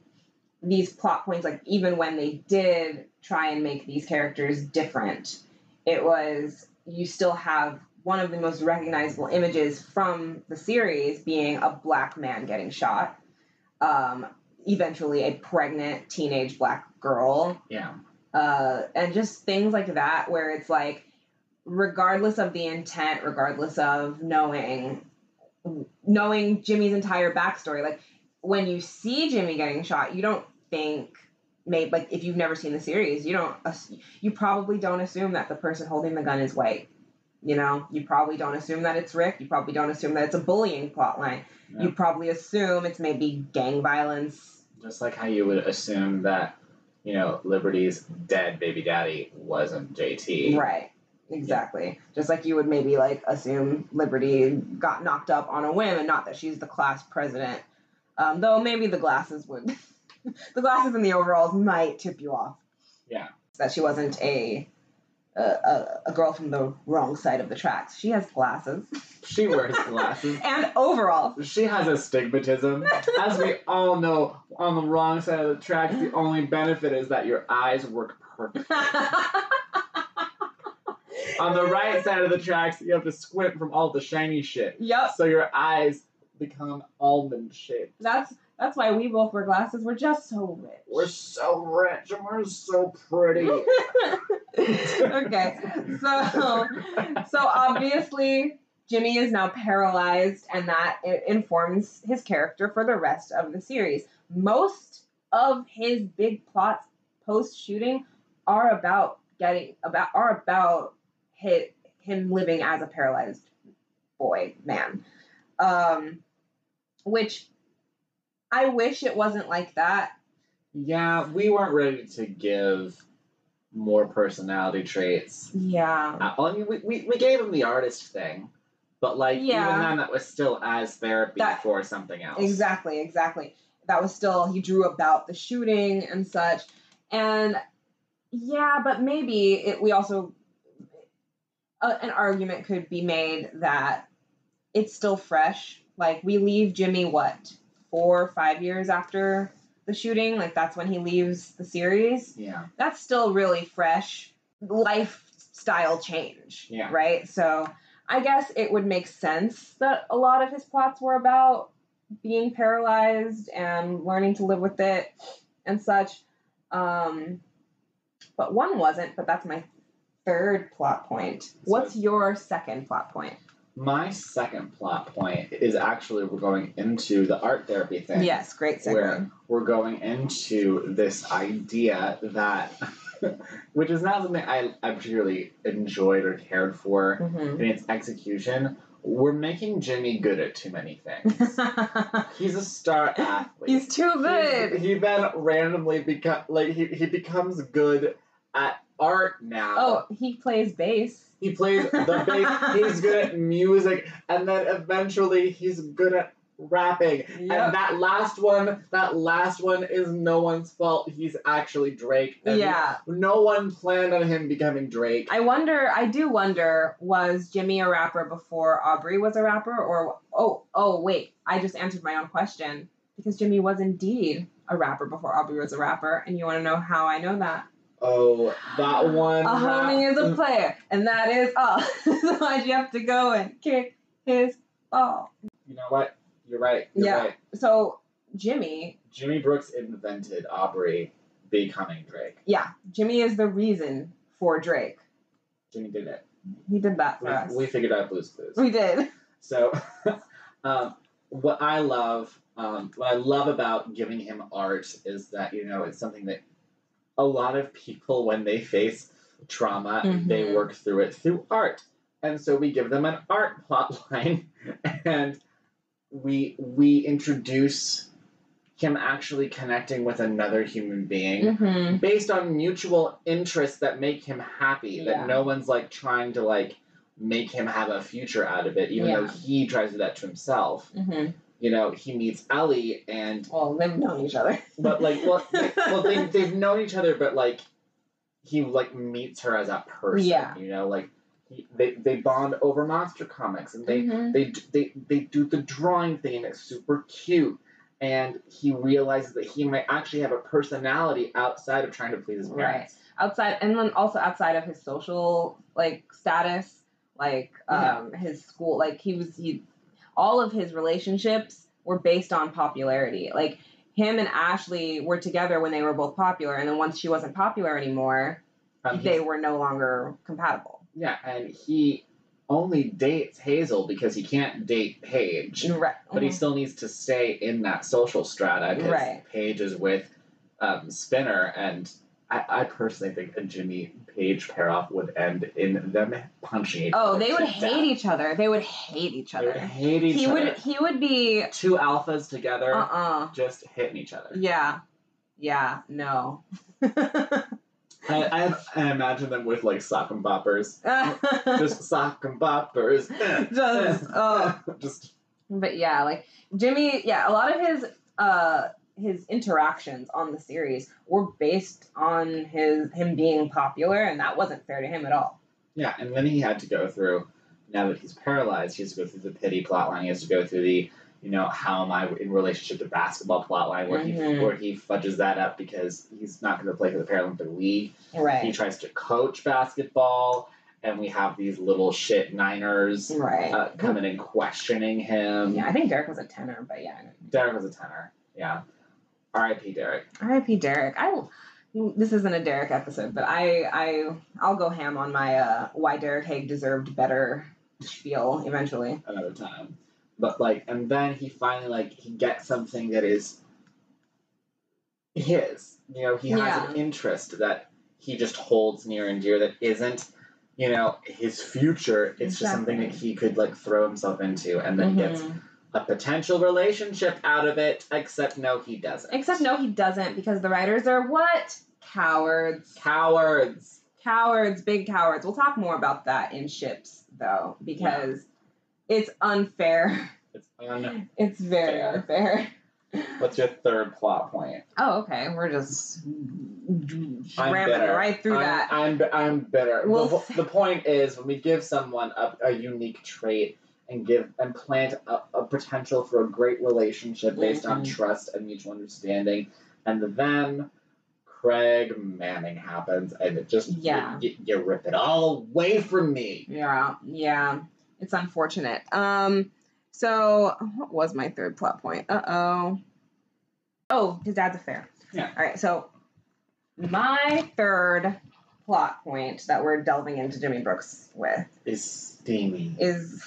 these plot points, like even when they did try and make these characters different, it was you still have one of the most recognizable images from the series being a black man getting shot. Um, eventually a pregnant teenage black girl Yeah. uh, and just things like that where it's like regardless of the intent regardless of knowing knowing jimmy's entire backstory like when you see jimmy getting shot you don't think maybe like if you've never seen the series you don't you probably don't assume that the person holding the gun is white you know you probably don't assume that it's rick you probably don't assume that it's a bullying plot line Yeah. you probably assume it's maybe gang violence Just like how you would assume that, you know, Liberty's dead baby daddy wasn't JT. Right. Exactly. Just like you would maybe like assume Liberty got knocked up on a whim and not that she's the class president. Um, though maybe the glasses would the glasses and the overalls might tip you off. Yeah. That she wasn't a a, a, a girl from the wrong side of the tracks. She has glasses She wears glasses. and overalls. She has astigmatism. As we all know, on the wrong side of the tracks, the only benefit is that your eyes work perfect. On the right side of the tracks, you have to squint from all the shiny shit. Yep. So your eyes become almond shaped. That's that's why we both wear glasses. We're just so rich. We're so rich and we're so pretty. okay. So so obviously Jimmy is now paralyzed and that it informs his character for the rest of the series. Most of his big plots post shooting are about getting about are about hit him living as a paralyzed boy man. Um which I wish it wasn't like that. yeah, we weren't ready to give more personality traits. Yeah. Uh, well, I mean, we, we, we gave him the artist thing, but like Yeah. even then, that was still as therapy That- for something else. Exactly, exactly. That was still he drew about the shooting and such, and yeah, but maybe it, we also uh, an argument could be made that it's still fresh. Like we leave Jimmy what four or five years after the shooting, like that's when he leaves the series. Yeah. That's still really fresh lifestyle change, Yeah. right? So I guess it would make sense that a lot of his plots were about being paralyzed and learning to live with it and such. Um, but one wasn't, but that's my third plot point. What's your second plot point? My second plot point is actually we're going into the art therapy thing. Yes, great segue. Where we're going into this idea that, which is not something I, I particularly enjoyed or cared for Mhm. in its execution. We're making Jimmy good at too many things. He's a star athlete. He's too good. He, he then randomly become like he, he becomes good at art now. Oh, he plays bass. He plays the bass. he's good at music, and then eventually he's good at rapping. Yep. And that last one, that last one is no one's fault. He's actually Drake. and Yeah. No one planned on him becoming Drake. I wonder, I do wonder, was Jimmy a rapper before Aubrey was a rapper? Or, oh, oh, wait, I just answered my own question. Because Jimmy was indeed a rapper before Aubrey was a rapper. And you want to know how I know that? Oh, that one. A homie is a player, and that is all. so why'd you have to go and kick his ball? You know what? You're right. You're Yeah. right. So Jimmy, Jimmy Brooks invented Aubrey becoming Drake. yeah, Jimmy is the reason for Drake. Jimmy did it. He did that for We, us. we figured out Blue's Clues. we did. So, um, what I love, um, what I love about giving him art is that you know it's something that a lot of people, when they face trauma, they Mhm. work through it through art, and so we give them an art plot line, and we we introduce him actually connecting with another human being Mm-hmm. based on mutual interests that make him happy. Yeah. That no one's like trying to like make him have a future out of it, even though he tries to do that to himself. Mm-hmm. You know, he meets Ellie, and Well, they've known each other. but like, well, they, well, they they've known each other, but like, he like meets her as a person. Yeah. You know, like he, they they bond over monster comics, and they Mhm. they they they do the drawing thing and it's super cute and he realizes that he might actually have a personality outside of trying to please his parents Right. outside and then also outside of his social like status like Yeah. um his school like he was he all of his relationships were based on popularity. Like him and ashley were together when they were both popular and then once she wasn't popular anymore Um, they were no longer compatible. Yeah and he only dates hazel because he can't date paige right. but he still needs to stay in that social strata because Right. paige is with um, spinner and I, I personally think a Jimmy Paige pair off would end in them punching each oh they would death. hate each other they would hate each other. They would hate each he other. would he would be Two alphas together, uh-uh just hitting each other. yeah yeah no I, I, I imagine them with like sock and boppers. Just sock and boppers. Just, oh. just But yeah, like Jimmy, yeah, a lot of his uh his interactions on the series were based on his him being popular, and that wasn't fair to him at all. Yeah, and then he had to go through. Now that he's paralyzed, he has to go through the pity plotline. He has to go through the, you know, how am I in relationship to basketball plotline, where he Mhm. where he fudges that up because he's not going to play for the Paralympic League. Right. He tries to coach basketball, and we have these little shit Niners Right. uh, coming and questioning him. yeah, I think Derek was a tenner, but yeah. Derek was a tenner. Yeah. R.I.P. Derek. R.I.P. Derek. I this isn't a Derek episode, but I I I'll go ham on my uh, why Derek Haig deserved better spiel eventually. another time. But like, and then he finally like he gets something that is his. You know, he has Yeah. an interest that he just holds near and dear that isn't, you know, his future. It's just something that he could like throw himself into and then gets Mhm. A potential relationship out of it. Except no, he doesn't. Except no, he doesn't because the writers are what cowards. cowards. Cowards, big cowards. We'll talk more about that in ships though because it's unfair. It's un. It's very unfair. What's your third plot point? Oh, okay. We're just I'm ramming bitter. right through I'm, that. I'm, I'm bitter. We'll the, the point is when we give someone a, a unique trait and give and plant a, a potential for a great relationship based on Mhm. trust and mutual understanding, and then Craig Manning happens and it just Yeah. you, you rip it all away from me. Yeah, yeah. It's unfortunate. Um, so what was my third plot point? Uh oh. Oh, his dad's affair. Yeah. All right. So my third plot point that we're delving into Jimmy Brooks with Is steamy. is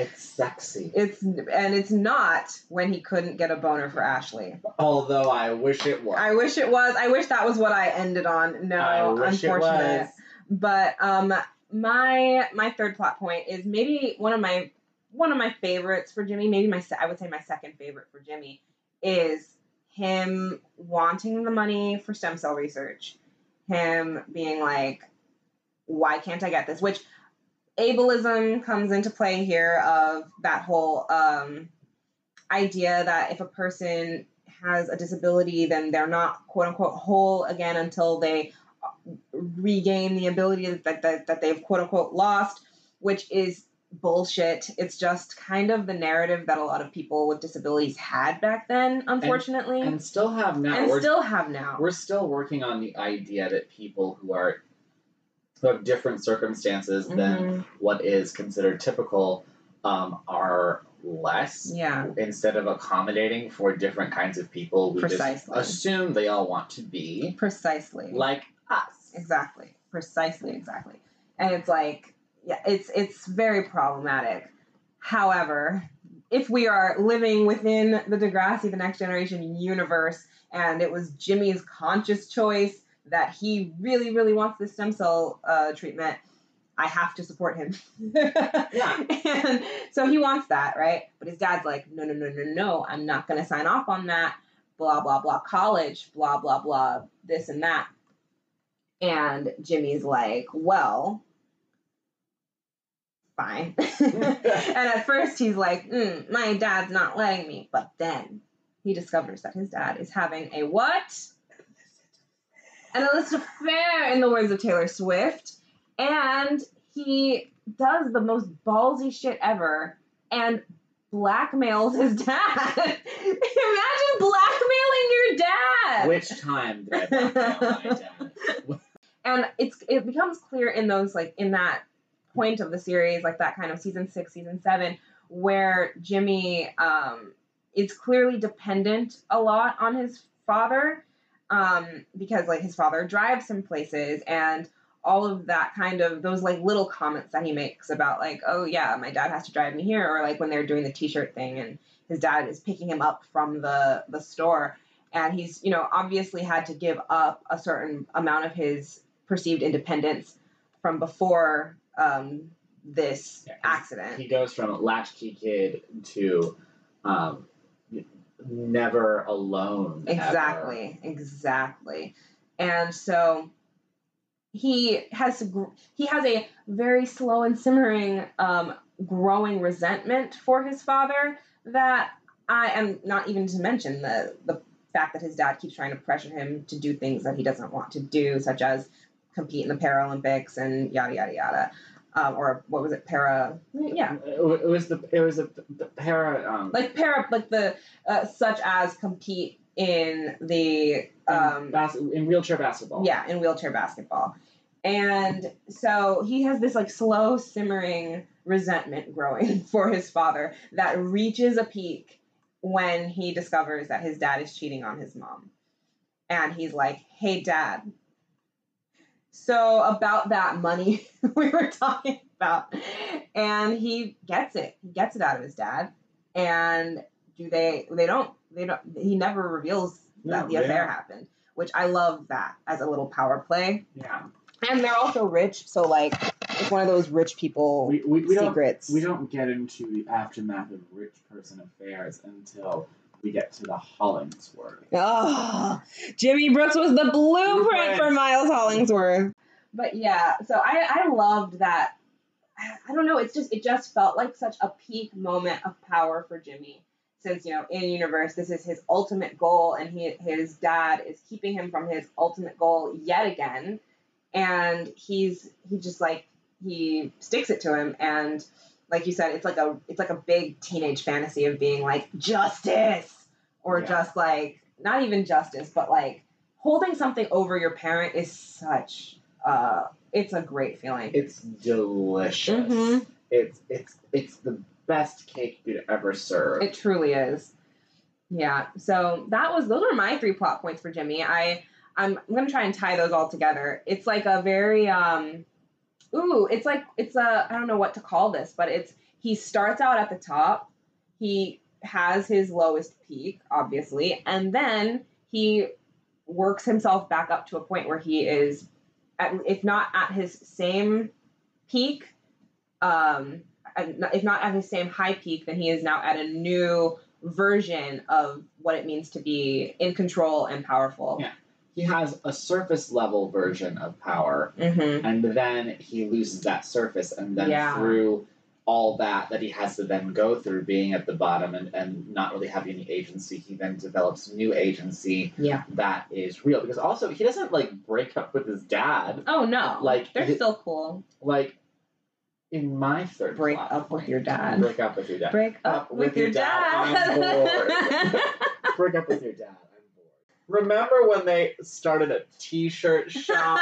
It's sexy. it's and it's not when he couldn't get a boner for Ashley. Although I wish it was. I wish it was. I wish that was what I ended on. No, I wish it unfortunate. But um, my my third plot point is maybe one of my one of my favorites for Jimmy. Maybe my I would say my second favorite for Jimmy is him wanting the money for stem cell research. Him being like, why can't I get this? Which ableism comes into play here of that whole um, idea that if a person has a disability, then they're not quote unquote whole again until they regain the ability that, that, that they've quote unquote lost, which is bullshit. It's just kind of the narrative that a lot of people with disabilities had back then, unfortunately, and, And still have now. We're- still have now. we're still working on the idea that people who are who have different circumstances than Mhm. what is considered typical um, are less Yeah, instead of accommodating for different kinds of people we Precisely. just assume they all want to be precisely. like us Exactly. Precisely exactly. And it's like yeah, it's it's very problematic. However, if we are living within the Degrassi the next generation universe and it was Jimmy's conscious choice that he really really wants this stem cell uh, treatment, I have to support him. Yeah. And so he wants that, right? But his dad's like, "No, no, no, no, no. I'm not going to sign off on that." Blah blah blah college, blah blah blah this and that. And Jimmy's like, well, fine. and at first he's like, mm, my dad's not letting me. But then he discovers that his dad is having a what? An illicit affair, in the words of Taylor Swift. And he does the most ballsy shit ever and blackmails his dad. Imagine blackmailing your dad. which time did I blackmail my dad? and it's it becomes clear in those like in that point of the series like that kind of season six season seven where jimmy um is clearly dependent a lot on his father um because like his father drives him places and all of that kind of those like little comments that he makes about like oh yeah my dad has to drive me here or like when they're doing the t-shirt thing and his dad is picking him up from the the store and he's you know obviously had to give up a certain amount of his perceived independence from before um, this Yeah, accident. He goes from latchkey kid to um, never alone. ever. Exactly, exactly. And so he has he has a very slow and simmering um, growing resentment for his father that I am not even to mention the the fact that his dad keeps trying to pressure him to do things that he doesn't want to do, such as compete in the Paralympics and yada yada yada. Um, or what was it? Para, yeah, It, was the it was a the para um like para, like the uh, such as compete in the um, in, bas- in wheelchair basketball. yeah, in wheelchair basketball. And so he has this like slow simmering resentment growing for his father that reaches a peak when he discovers that his dad is cheating on his mom. And he's like, "Hey dad, so about that money we were talking about." And he gets it. He gets it out of his dad. And do they they don't they don't he never reveals that No, the affair don't. happened, which I love that as a little power play. Yeah. And they're also rich, so like it's one of those rich people We, we, we don't secrets. we don't get into the aftermath of rich person affairs until we get to the Hollingsworth. Oh, Jimmy Brooks was the blueprint Blueprint. for Miles Hollingsworth. But yeah, so I I loved that. I I don't know. It's just it just felt like such a peak moment of power for Jimmy. Since you know in universe this is his ultimate goal, and he his dad is keeping him from his ultimate goal yet again, and he's he just like he sticks it to him and like you said it's like a it's like a big teenage fantasy of being like justice or Yeah. just like not even justice but like holding something over your parent is such uh it's a great feeling It's delicious. Mhm. It's it's it's the best cake you could ever serve. It truly is. Yeah. So that was those were my three plot points for Jimmy. I I'm, I'm gonna try and tie those all together. It's like a very um ooh, it's like it's a I don't know what to call this, but it's he starts out at the top. He has his lowest peak, obviously, and then he works himself back up to a point where he is at, if not at his same peak, um, if not at his same high peak, then he is now at a new version of what it means to be in control and powerful. Yeah. He has a surface level version of power, Mm-hmm. and then he loses that surface, and then Yeah. through all that that he has to then go through being at the bottom and, and not really having any agency, he then develops new agency Yeah. that is real. Because also he doesn't like break up with his dad. Oh no. Like, they're still cool. Like in my third Break plot up with your dad. Break up with your dad. Break up with, your dad. I'm bored. Break up with your dad. Remember when they started a T-shirt shop?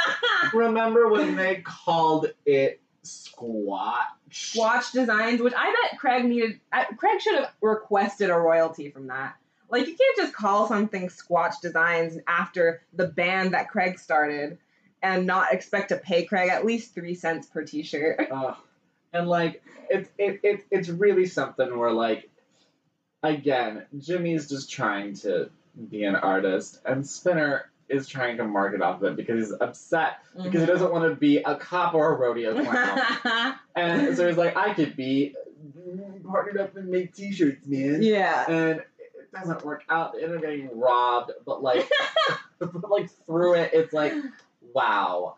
Remember when they called it Squatch? Swatch designs, which I bet Craig needed. I, Craig should have requested a royalty from that. Like you can't just call something Squatch Designs after the band that Craig started, and not expect to pay Craig at least three cents per T-shirt. Ugh. and like it's it, it it's really something where like again Jimmy's just trying to be an artist and Spinner is trying to market off of it because he's upset because he mm-hmm. doesn't want to be a cop or a rodeo clown. and so he's like, I could be partnered up and make t-shirts, man. yeah. And it doesn't work out. They end up getting robbed, but like but like through it, it's like, wow.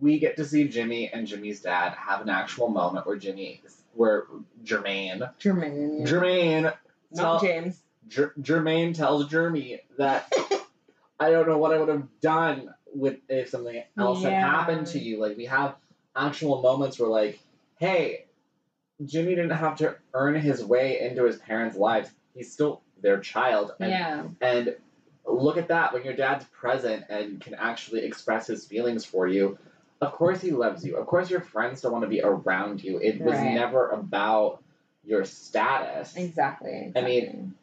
We get to see Jimmy and Jimmy's dad have an actual moment where Jimmy where Jermaine Jermaine. Jermaine Not tell, James. Jer- Jermaine tells Jeremy that I don't know what I would have done with if something else had happened to you. Like we have actual moments where like, hey, Jimmy didn't have to earn his way into his parents' lives. He's still their child. And, Yeah. and look at that when your dad's present and can actually express his feelings for you. Of course he loves you. Of course your friends don't want to be around you. It was Right. never about your status Exactly. I mean,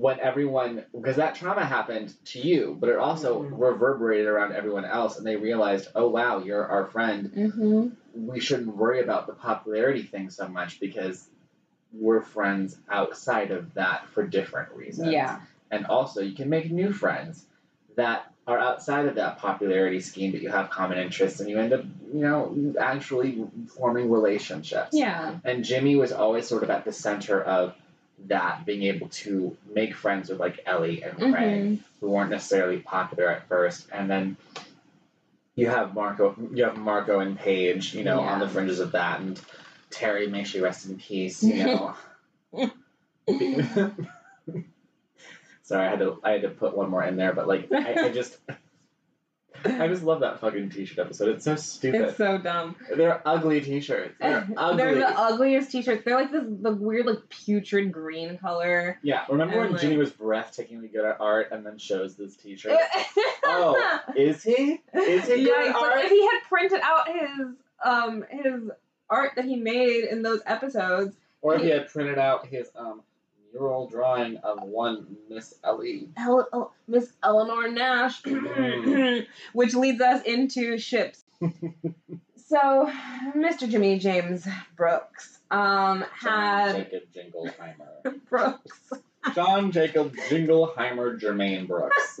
when everyone because that trauma happened to you, but it also Mhm. reverberated around everyone else, and they realized, oh wow, you're our friend. Mm-hmm. We shouldn't worry about the popularity thing so much because we're friends outside of that for different reasons. Yeah. and also you can make new friends that are outside of that popularity scheme, but you have common interests, and you end up, you know, actually forming relationships. Yeah. And Jimmy was always sort of at the center of that, being able to make friends with like Ellie and Craig, Mhm. who weren't necessarily popular at first. And then you have Marco, you have Marco and Paige, you know, on the fringes of that, and Terry, may she rest in peace, you know. Sorry, I had to I had to put one more in there, but like I, I just I just love that fucking t-shirt episode. It's so stupid. It's so dumb. They're ugly t-shirts. They're ugly. They're the ugliest t-shirts. They're like this the weird like putrid green color. yeah, remember when like- Jimmy was breathtakingly good at art and then shows this t-shirt? oh, is he? Is he good yeah, at art? like if he had printed out his um his art that he made in those episodes, Or if he had printed out his um mural drawing of one Miss Ellie. El- El- Miss Eleanor Nash, Mm. which leads us into ships. so, Mr. Jimmy James Brooks um John had Jacob Jingleheimer. Brooks. John Jacob Jingleheimer Jermaine Brooks.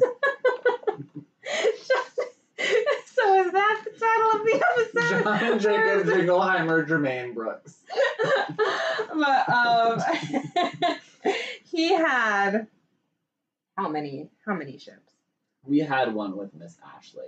so is that the title of the episode? John Jacob Jingleheimer Jermaine Brooks. but um, he had how many? How many ships? We had one with Miss Ashley.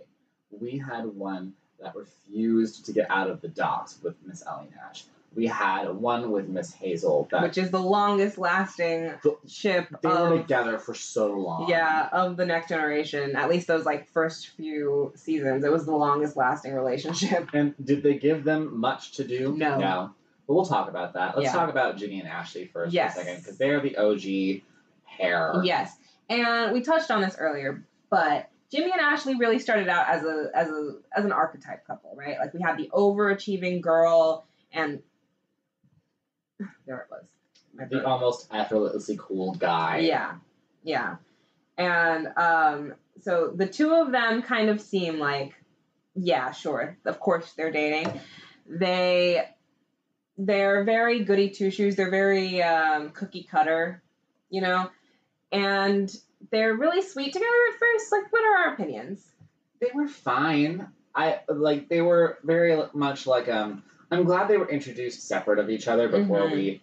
We had one that refused to get out of the docks with Miss Ellie Nash. We had one with Miss Hazel that Which is the longest lasting The- ship they were together for so long. yeah of the next generation. At least those like first few seasons, it was the longest lasting relationship. And did they give them much to do? No. No. But we'll talk about that. Let's Yeah. talk about Jimmy and Ashley first Yes. for a second because they are the OG pair. Yes, and we touched on this earlier, but Jimmy and Ashley really started out as a as a as an archetype couple, right? Like we had the overachieving girl, and there it was. My The almost effortlessly cool guy. Yeah, yeah, and um, so the two of them kind of seem like, yeah, sure, of course they're dating. They they're very goody two shoes. They're very um, cookie cutter, you know, and they're really sweet together at first. Like, what are our opinions? They were fine. I like they were very much like um I'm glad they were introduced separate of each other before Mhm. we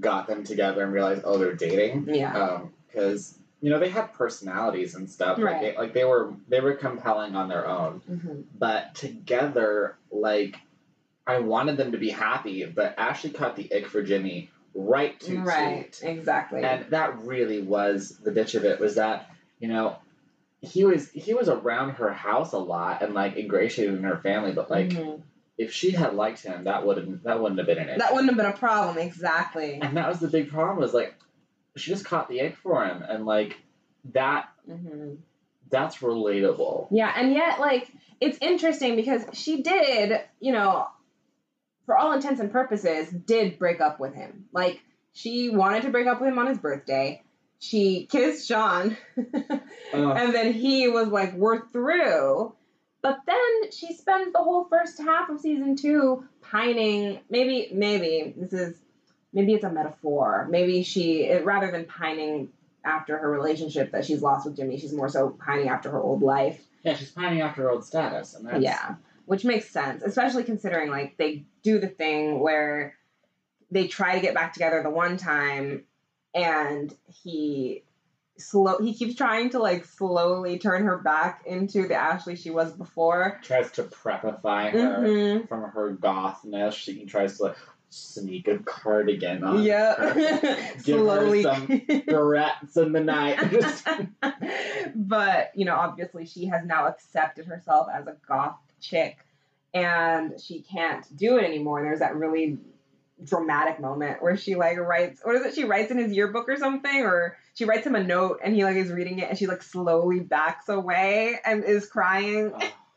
got them together and realized oh they're dating. Yeah, Um because you know they had personalities and stuff. Right. Like, they, like they were they were compelling on their own. hmm but together, like, I wanted them to be happy, but Ashley caught the ick for Jimmy right too right, soon. exactly. And that really was the bitch of it was that, you know, he was he was around her house a lot and like ingratiated in her family, but like Mhm. if she had liked him, that wouldn't that wouldn't have been an issue. that wouldn't have been a problem. Exactly. and that was the big problem was like she just caught the ick for him and like that hmm that's relatable. Yeah, and yet, like, it's interesting because she did, you know, for all intents and purposes, did break up with him. Like, she wanted to break up with him on his birthday. She kissed Sean, Uh, and then he was like, we're through. But then she spends the whole first half of season two pining. Maybe, maybe this is, maybe it's a metaphor. Maybe she, it, rather than pining after her relationship that she's lost with Jimmy, she's more so pining after her old life. yeah, she's pining after her old status, and that's Yeah, which makes sense, especially considering like they do the thing where they try to get back together the one time, and he slow he keeps trying to like slowly turn her back into the Ashley she was before. tries to prepify her Mm-hmm. from her gothness. She tries to like sneak a cardigan on. Yeah, Give her some Barrettes in the night. But you know, obviously, she has now accepted herself as a goth chick, and she can't do it anymore. And there's that really dramatic moment where she like writes what is it she writes in his yearbook or something or she writes him a note and he like is reading it and she like slowly backs away and is crying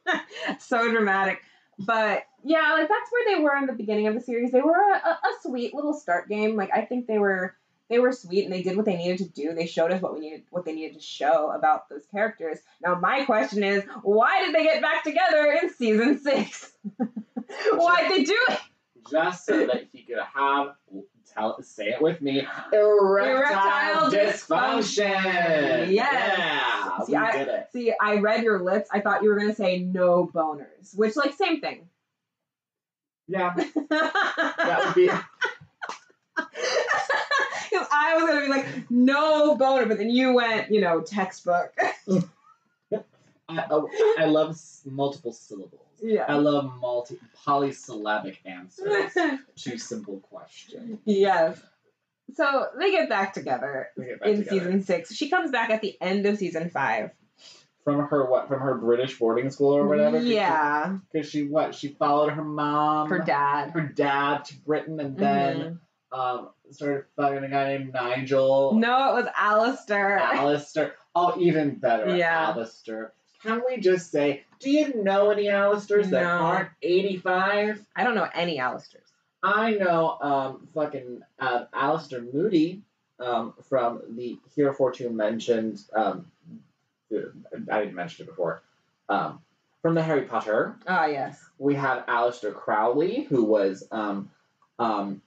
Oh, so dramatic. But yeah, like that's where they were in the beginning of the series. They were a, a, a sweet little start game. Like I think they were they were sweet and they did what they needed to do. They showed us what we needed what they needed to show about those characters. Now my question is, why did they get back together in season six? why did they do it? just so that he could have tell say it with me erectile, Erectile dysfunction. dysfunction. Yes. Yeah, See, we I- did it. See, I read your lips. I thought you were gonna say no boners, which like same thing. Yeah, that would be. I was gonna be like, no boner, but then you went, you know, textbook. I, oh, I love multiple syllables. Yeah. I love multi polysyllabic answers to simple questions. yes. so they get back together get back in together. season six. She comes back at the end of season five. from her what? From her British boarding school or whatever. Yeah, Because she what? She followed her mom, her dad. her dad to Britain, and then mm-hmm. Um started fucking a guy named Nigel. No, it was Alistair. Alistair. Oh, even better. Yeah. Alistair. Can we just say, do you know any Alistairs that aren't 85? I don't know any Alistairs. I know um fucking uh, Alistair Moody um from the heretofore mentioned um I didn't mention it before. Um from the Harry Potter. Ah, yes. We have Aleister Crowley, who was um um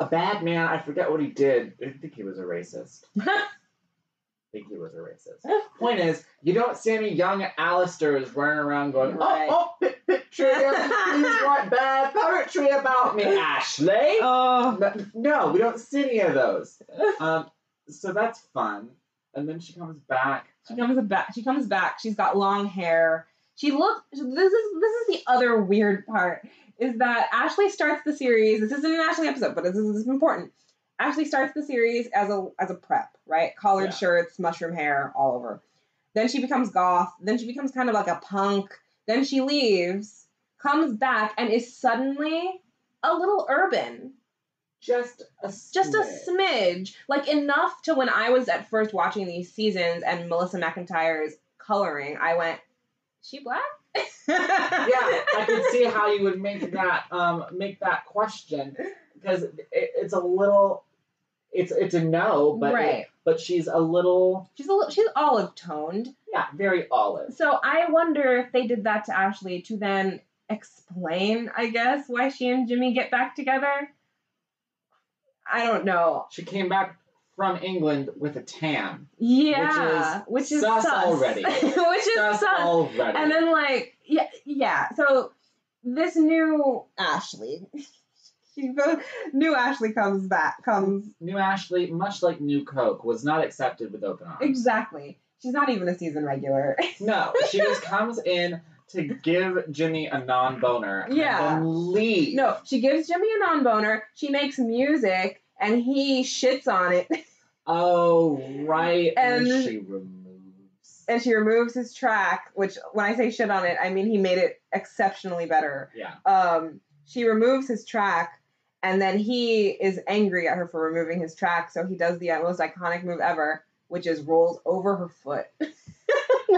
a bad man. I forget what he did. I think he was a racist. I think he was a racist. Point is, you don't see any young Aleisters running around going, Right. oh, oh, pit, pit, trivia. Please write bad poetry about me, Ashley. oh, No, no, we don't see any of those. Um, so that's fun. And then she comes back. she comes back. She comes back. She's got long hair. She look. This is this is the other weird part. Is that Ashley starts the series? This isn't an Ashley episode, but this is, this is important. Ashley starts the series as a as a prep, right? Collared Yeah. shirts, mushroom hair, all over. Then she becomes goth. Then she becomes kind of like a punk. Then she leaves, comes back, and is suddenly a little urban. Just a just a smidge, like enough to when I was at first watching these seasons and Melissa McIntyre's coloring, I went, "She black?" yeah, I can see how you would make that um make that question because it, it's a little it's it's a no, but right. but she's a little She's a little, she's olive toned, yeah very olive. so I wonder if they did that to Ashley to then explain, I guess, why she and Jimmy get back together. I don't know. She came back from England with a tan. Yeah, which is, sus already. which is Sus sus. already. And then like yeah yeah so this new Ashley new Ashley comes back comes New Ashley, much like New Coke, was not accepted with open arms. exactly she's not even a season regular No, she just comes in to give Jimmy a non-boner Yeah. and leave. no she gives Jimmy a non-boner she makes music and he shits on it Oh, right. And, she removes. and she removes his track which when I say shit on it I mean he made it exceptionally better yeah. um, she removes his track, and then he is angry at her for removing his track. So he does the most iconic move ever, which is rolls over her foot with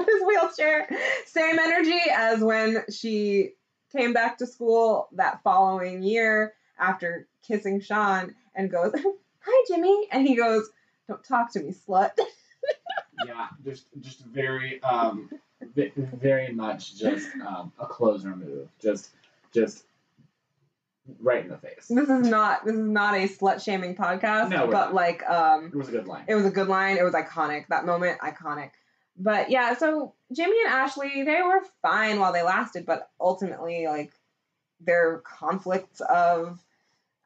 his wheelchair. Same energy as when she came back to school that following year after kissing Sean and goes, "Hi, Jimmy," and he goes, "Don't talk to me, slut." Yeah. Just, just very, um, very much just um, a closer move. Just, just right in the face. this is not this is not a slut shaming podcast, No, but not. like um It was a good line. It was a good line. It was iconic. That moment, iconic. But yeah, so Jimmy and Ashley, they were fine while they lasted, but ultimately, like, their conflicts of,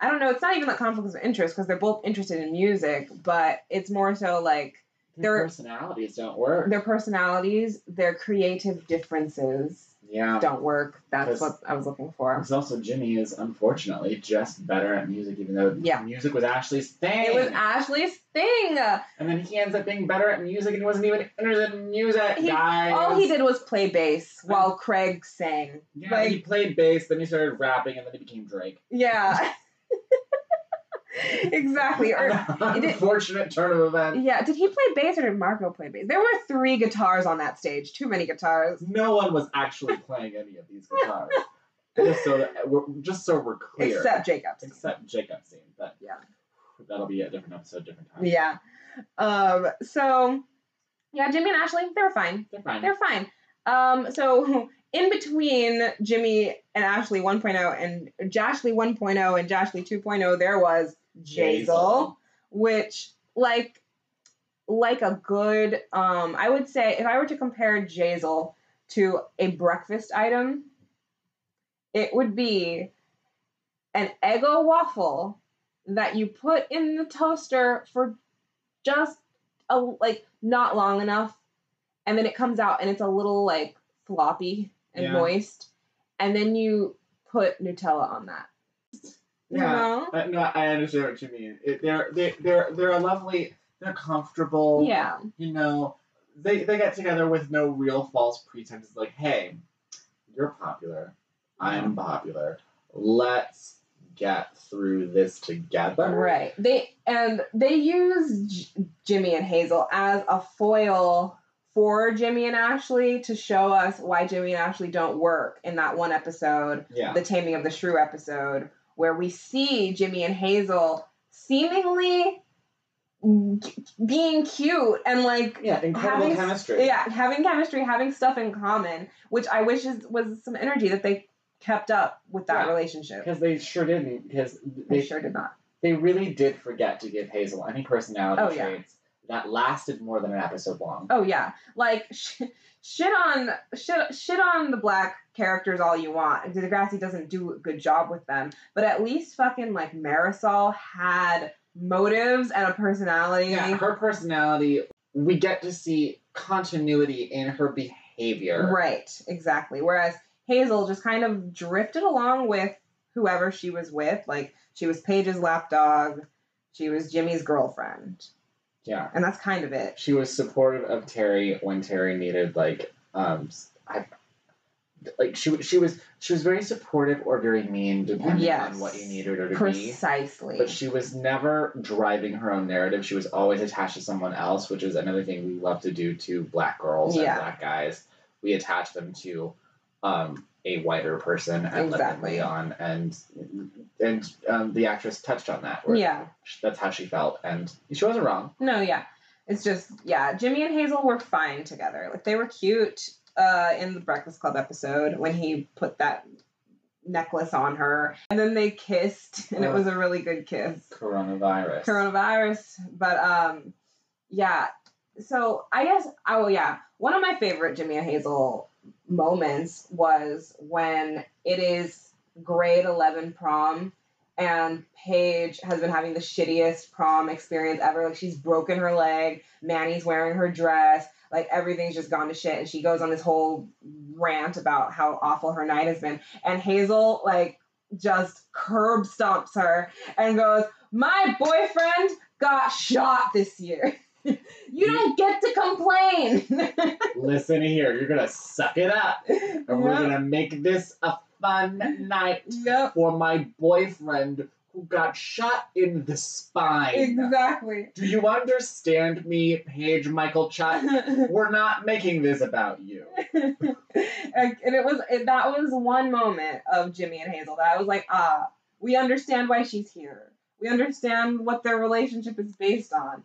I don't know, it's not even like conflicts of interest because they're both interested in music, but it's more so like Their they're- personalities don't work. their personalities, their creative differences Yeah. don't work. That's what I was looking for. Because also Jimmy is unfortunately just better at music, even though Yeah. music was Ashley's thing. It was Ashley's thing. and then he ends up being better at music, and he wasn't even interested in music, He- guys. All he did was play bass while Craig sang. Yeah, like- he played bass, then he started rapping, and then he became Drake. Yeah. exactly. Or Unfortunate turn of events. yeah, did he play bass or did Marco play bass? There were three guitars on that stage. Too many guitars. No one was actually playing any of these guitars. just so that we're just so we're clear. Except Jacobs. Except Jacob scene, but Yeah. that'll be a different episode, different time. Yeah. Um. So, yeah, Jimmy and Ashley, they were fine. They're fine. They're fine. Um. So in between Jimmy and Ashley 1.0 and Jashley 1.0 and Jashley 2.0, there was Jazel, which like like a good um I would say if I were to compare Jazel to a breakfast item, it would be an Eggo waffle that you put in the toaster for just a like not long enough and then it comes out and it's a little like floppy and Yeah. moist and then you put Nutella on that. You Yeah. know? Uh, no, I understand what you mean. It, they're they they're they're a lovely. They're comfortable. Yeah. You know, they they get together with no real false pretenses. Like, hey, you're popular. I'm popular. Let's get through this together. Right. They and they use J- Jimmy and Hazel as a foil for Jimmy and Ashley to show us why Jimmy and Ashley don't work in that one episode, Yeah. the Taming of the Shrew episode, where we see Jimmy and Hazel seemingly being cute and like Yeah. Incredible having- chemistry. yeah, having chemistry, having stuff in common, which I wish is, was some energy that they kept up with that Yeah. relationship. Because they sure didn't. Because They they sure did not. they really did forget to give Hazel any personality Oh, traits that lasted more than an episode long. Oh yeah, like sh- shit on shit shit on the black characters all you want. Degrassi doesn't do a good job with them, but at least fucking like Marisol had motives and a personality. Yeah, her personality, we get to see continuity in her behavior. Right, exactly. Whereas Hazel just kind of drifted along with whoever she was with. Like she was Paige's lapdog, she was Jimmy's girlfriend, Yeah. and that's kind of it. She was supportive of Terry when Terry needed like um I like she she was she was very supportive or very mean depending Yes. on what you needed her to be. Precisely. But she was never driving her own narrative. She was always attached to someone else, which is another thing we love to do to black girls Yeah. and black guys. We attach them to um, a whiter person and let them Exactly. on. And and um, the actress touched on that. where yeah. That's how she felt, and she wasn't wrong. No, yeah. It's just yeah, Jimmy and Hazel were fine together. Like they were cute uh in the Breakfast Club episode when he put that necklace on her. And then they kissed and it was a really good kiss. Coronavirus. Coronavirus. But um yeah. So I guess oh yeah, one of my favorite Jimmy and Hazel moments was when it is grade 11 prom and Paige has been having the shittiest prom experience ever. Like she's broken her leg, Manny's wearing her dress, like everything's just gone to shit, and she goes on this whole rant about how awful her night has been. And Hazel like just curb stomps her and goes, "My boyfriend got shot this year." You don't get to complain. Listen here, you're gonna suck it up, and we're gonna make this a fun night Yep. for my boyfriend who got shot in the spine. Exactly. Do you understand me, Paige Michalchuk? We're not making this about you. and and it was it, that was one moment of Jimmy and Hazel that I was like, ah, we understand why she's here. We understand what their relationship is based on.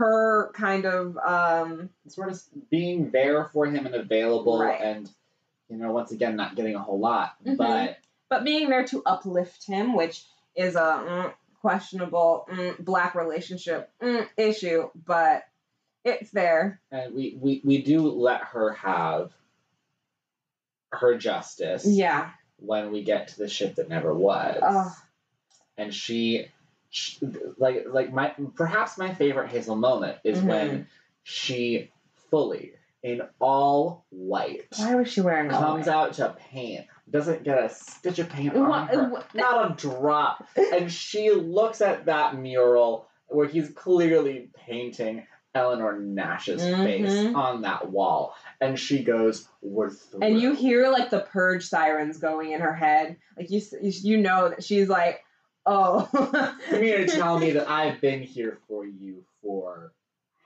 Her kind of um Sort of being there for him and available, Right. and you know, once again, not getting a whole lot, Mhm. but but being there to uplift him, which is a mm, questionable mm, black relationship mm, issue, but it's there. and we, we we do let her have her justice Yeah. when we get to the ship that never was. And she, sh like like my perhaps my favorite Hazel moment is Mhm. when she fully in all white Why was she wearing comes out to paint doesn't get a stitch of paint on her wha- not a drop and she looks at that mural where he's clearly painting Eleanor Nash's face Mhm. on that wall and she goes we're through and you hear like the purge sirens going in her head like you you know that she's like oh. You mean to tell me that I've been here for you for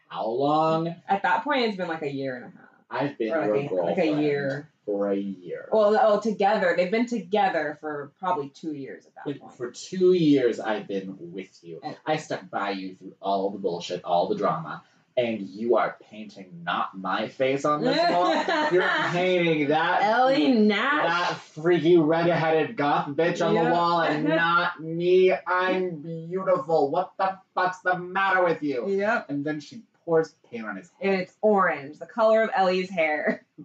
how long? At that point it's been like a year and a half. I've been or your like a, like a year. for a year. well oh together. They've been together for probably two years at that point. for two years, I've been with you. And- I stuck by you through all the bullshit, all the drama, and you are painting not my face on this wall. You're painting that Ellie Nash, that freaky red-headed goth bitch on Yeah. the wall, and not me. I'm beautiful. What the fuck's the matter with you? yep And then she pours paint on his head. and it's orange the color of Ellie's hair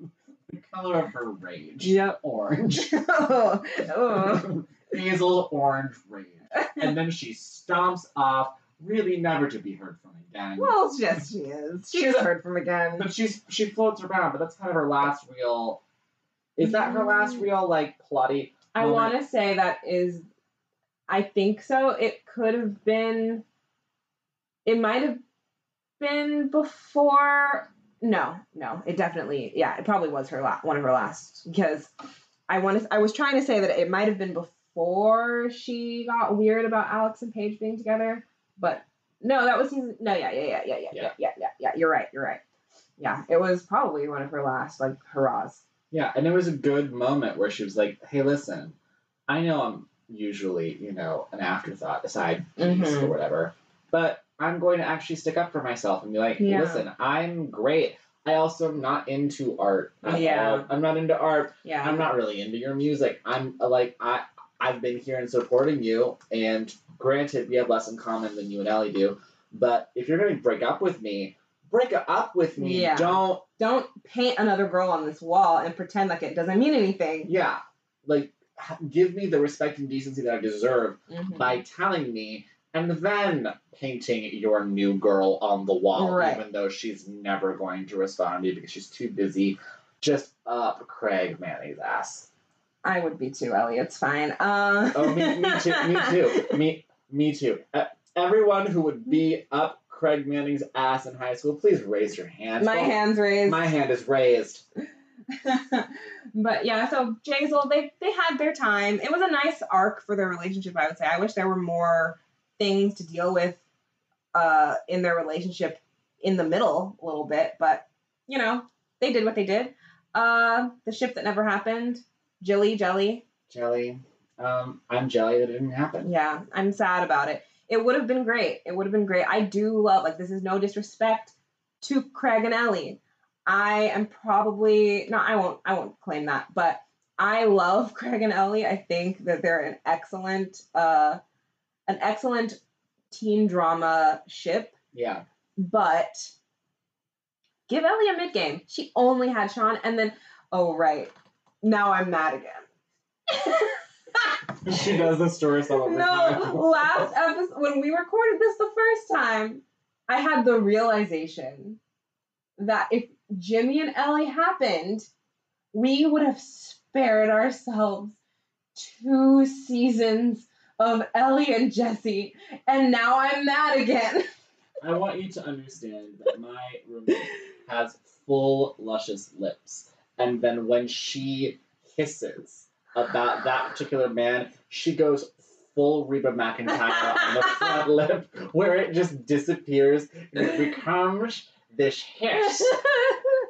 The color of her rage. yep Orange. oh, oh. Hazel orange rage. And then she stomps off, really never to be heard from again. well yes she is she's She's heard from again but she's she floats around, but that's kind of her last real. Is that her last mm. real like plotty? I want to say that is I think so. It could have been. It might have been before. No, no, it definitely. Yeah, it probably was her last one of her last because I want to. I was trying to say that it might have been before she got weird about Alex and Paige being together, but no, that was season. No, yeah, yeah, yeah, yeah, yeah, yeah, Yeah. yeah, yeah. You're right. You're right. Yeah, it was probably one of her last like hurrahs. Yeah, and it was a good moment where she was like, "Hey, listen, I know I'm usually, you know, an afterthought, a side piece Mhm. or whatever, but I'm going to actually stick up for myself and be like, Yeah. listen, I'm great. I also am not into art. Yeah. all. I'm not into art. Yeah. I'm not really into your music. I'm like I I've been here and supporting you, and granted, we have less in common than you and Ellie do. But if you're going to break up with me, break up with me. Yeah. Don't Don't paint another girl on this wall and pretend like it doesn't mean anything. yeah, like give me the respect and decency that I deserve Mhm. by telling me, and then painting your new girl on the wall, Right. even though she's never going to respond to you because she's too busy just up Craig Manning's ass. I would be too, Ellie. It's fine. Uh, Oh, me, me too. Me too. Me, me too. Uh, everyone who would be up Craig Manning's ass in high school, please raise your hand. My Don't- hands raised. My hand is raised. but yeah, so Jazel, they they had their time. It was a nice arc for their relationship, I would say. I wish there were more things to deal with uh in their relationship in the middle a little bit, but you know, they did what they did. Uh the ship that never happened, Jilly Jelly. Jelly. Um, I'm jelly that it didn't happen. Yeah, I'm sad about it. It would have been great. It would have been great. I do love like this is no disrespect to Craig and Ellie. I am probably no, I won't I won't claim that, but I love Craig and Ellie. I think that they're an excellent uh an excellent teen drama ship, Yeah. but give Ellie a mid game. She only had Sean and then oh right. Now I'm mad again. She does the story the No, time. last episode when we recorded this the first time, I had the realization that if Jimmy and Ellie happened, we would have spared ourselves two seasons of Ellie and Jesse, and now I'm mad again. I want you to understand that my roommate has full luscious lips, and then when she hisses about that particular man, she goes full Reba McEntire on the front lip, where it just disappears and it becomes this hiss,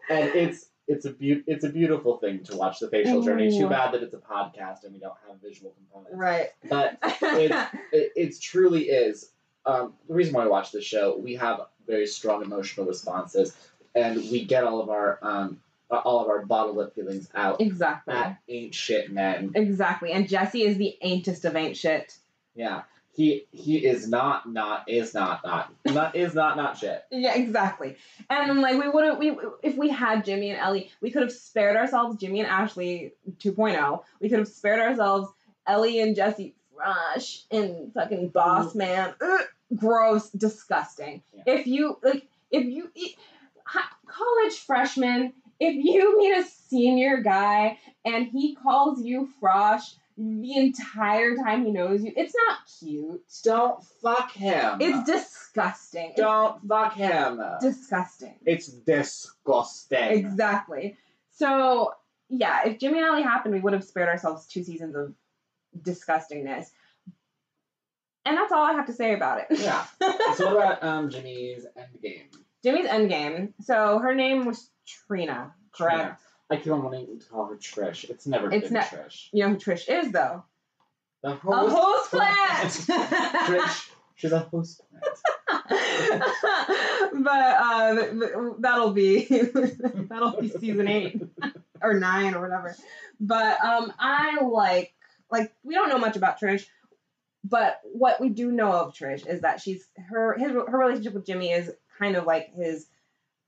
and it's. It's a beau- it's a beautiful thing to watch the facial journey. Too bad that it's a podcast and we don't have visual components. right. But it, it truly is. Um, the reason why I watch this show, we have very strong emotional responses, and we get all of our um, all of our bottled up feelings out exactly. at ain't shit men. Exactly. And Jesse is the ain'test of ain't shit. Yeah, he he is not not is not not not is not not shit. Yeah, exactly. And like we would have we if we had Jimmy and Ellie, we could have spared ourselves Jimmy and Ashley 2.0. We could have spared ourselves Ellie and Jesse Rush and fucking Boss mm. Man. Ugh, gross, disgusting. Yeah. If you like, if you college freshman, if you meet a senior guy and he calls you Frosh the entire time he knows you, it's not cute. Don't fuck him. It's disgusting. Don't fuck him. disgusting. It's disgusting. Exactly. So yeah, if Jimmy and Ellie happened, we would have spared ourselves two seasons of disgustingness. And that's all I have to say about it. Yeah. So what about um Jimmy's Endgame? Jimmy's endgame. So her name was Trina, correct? Trina. I keep on wanting to call her Trish. It's never It's been not- Trish. You know who Trish is though? The A host. host plant. Trish. She's a host plant. but uh, th- th- that'll be that'll be season eight or nine or whatever. But um, I like like we don't know much about Trish, but what we do know of Trish is that she's her his her relationship with Jimmy is kind of like his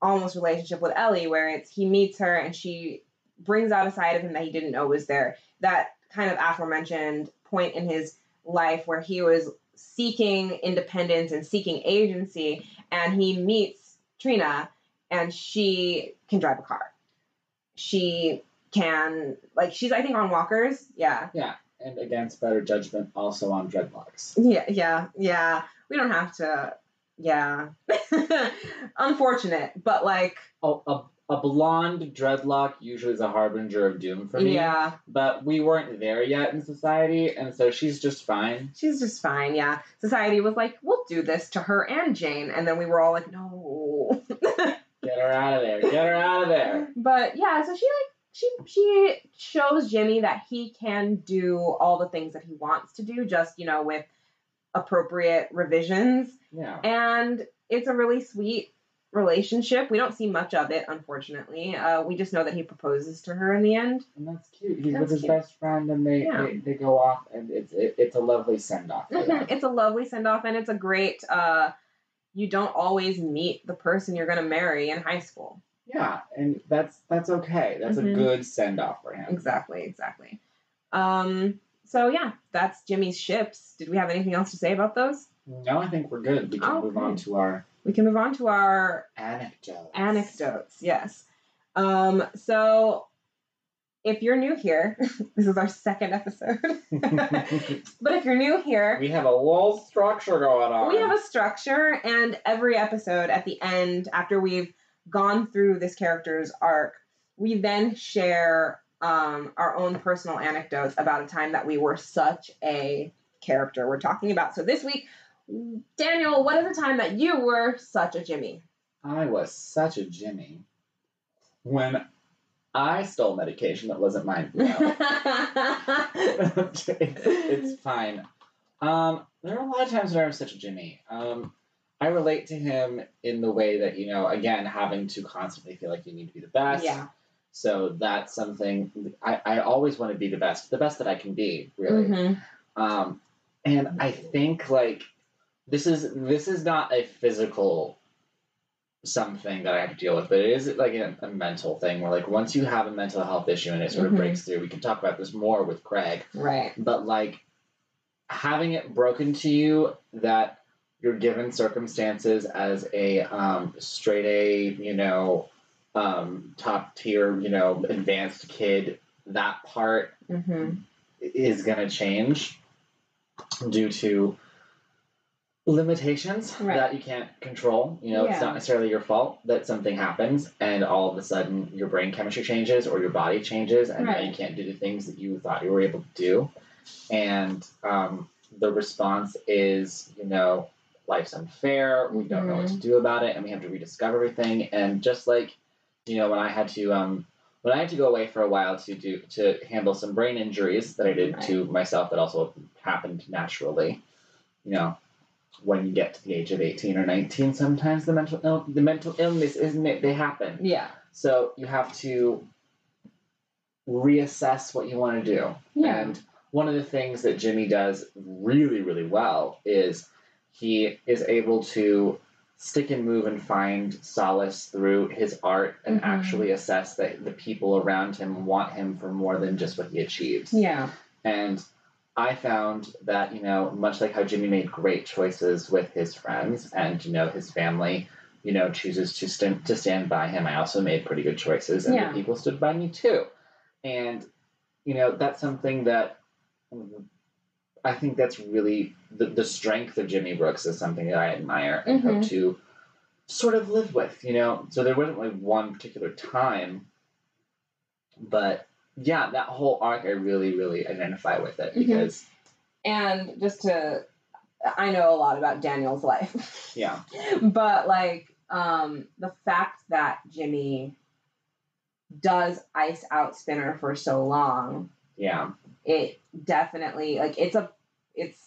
almost relationship with Ellie, where it's he meets her and she brings out a side of him that he didn't know was there. That kind of aforementioned point in his life where he was seeking independence and seeking agency, and he meets Trina, and she can drive a car. She can like she's I think on walkers, yeah. Yeah, and against better judgment, also on dreadlocks. Yeah, yeah, yeah. We don't have to. Yeah. Unfortunate, but like, A, a, a blonde dreadlock usually is a harbinger of doom for me. yeah, But we weren't there yet in society, and so she's just fine. she's just fine. Yeah. Society was like, we'll do this to her and Jane, and then we were all like, no. Get her out of there. Get her out of there. But yeah, so she like she she shows Jimmy that he can do all the things that he wants to do, just you know with appropriate revisions, Yeah. and it's a really sweet relationship. We don't see much of it, unfortunately. Uh, we just know that he proposes to her in the end. And that's cute. He's That's with his cute. best friend, and they, Yeah. they, they go off, and it's it, it's a lovely send off. It's a lovely send off, and it's a great. Uh, you don't always meet the person you're going to marry in high school. Yeah, and that's that's okay. That's Mhm. a good send off for him. Exactly, exactly. Um, so yeah, that's Jimmy's ships. Did we have anything else to say about those? No, I think we're good. We can move on to our We can move on to our anecdote. anecdotes. Yes. Um, so if you're new here, this is our second episode. but if you're new here, we have a little structure going on. we have a structure, and every episode at the end, after we've gone through this character's arc, we then share um, our own personal anecdotes about a time that we were such a character we're talking about. So this week, Daniel, what is a time that you were such a Jimmy? I was such a Jimmy when I stole medication that wasn't mine. No. it's, it's fine. Um, there are a lot of times when I was such a Jimmy. Um, I relate to him in the way that you know, again, having to constantly feel like you need to be the best. yeah. So that's something I, I always want to be the best, the best that I can be, really. Mhm. Um, and I think like this is this is not a physical something that I have to deal with, but it is like a, a mental thing where like once you have a mental health issue and it sort of Mhm. breaks through, we can talk about this more with Craig. Right. But like having it broken to you that you're given circumstances as a um, straight A, you know, um, top tier, you know, advanced kid, that part Mm-hmm. is going to change due to limitations Right. that you can't control. You know, it's not necessarily your fault that something happens and all of a sudden your brain chemistry changes or your body changes and Right. you can't do the things that you thought you were able to do. And um, the response is, you know, life's unfair. We don't know what Mm-hmm. to do about it and we have to rediscover everything. And just like, you know, when I had to um, when I had to go away for a while to do to handle some brain injuries that I did to myself that also happened naturally, you know, when you get to the age of eighteen or nineteen, sometimes the mental Ill- the mental illness isn't it they happen. Yeah. So you have to reassess what you want to do. Yeah. And one of the things that Jimmy does really, really well is he is able to stick and move and find solace through his art and Mhm. actually assess that the people around him want him for more than just what he achieves. Yeah. And I found that, you know, much like how Jimmy made great choices with his friends and, you know, his family, you know, chooses to stand to stand by him, I also made pretty good choices and Yeah. the people stood by me too. And, you know, that's something that I think that's really the, the strength of Jimmy Brooks is something that I admire and hope Mhm. to sort of live with, you know. So there wasn't like one particular time, but yeah, that whole arc I really, really identify with it Mhm. because And just to, I know a lot about Daniel's life. yeah, but like um the fact that Jimmy does ice out Spinner for so long, yeah, it definitely like it's a it's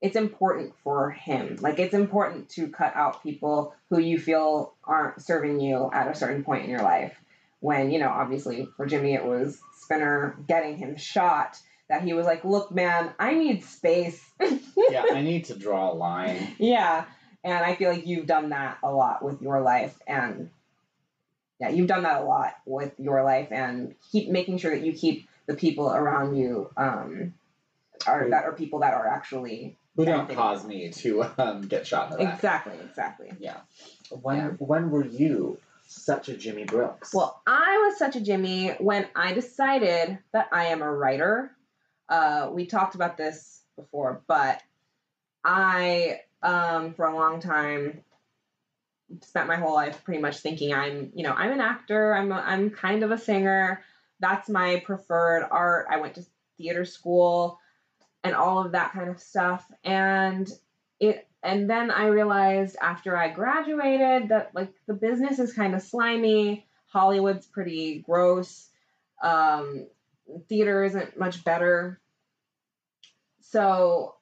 it's important for him. Like it's important to cut out people who you feel aren't serving you at a certain point in your life. When, you know, obviously for Jimmy it was Spinner getting him shot that he was like, "Look, man, I need space." yeah. I need to draw a line. Yeah. And I feel like you've done that a lot with your life and yeah, you've done that a lot with your life and keep making sure that you keep the people around you um are that are people that are actually Who don't cause me to um, get shot in the back. Exactly, exactly. When Yeah. when were you such a Jimmy Brooks? Well, I was such a Jimmy when I decided that I am a writer. uh, we talked about this before, but I, um, for a long time, spent my whole life pretty much thinking I'm, you know, I'm an actor. I'm, a, I'm kind of a singer. That's my preferred art. I went to theater school and all of that kind of stuff. And it, and then I realized after I graduated that like the business is kind of slimy. Hollywood's pretty gross. Um, theater isn't much better. So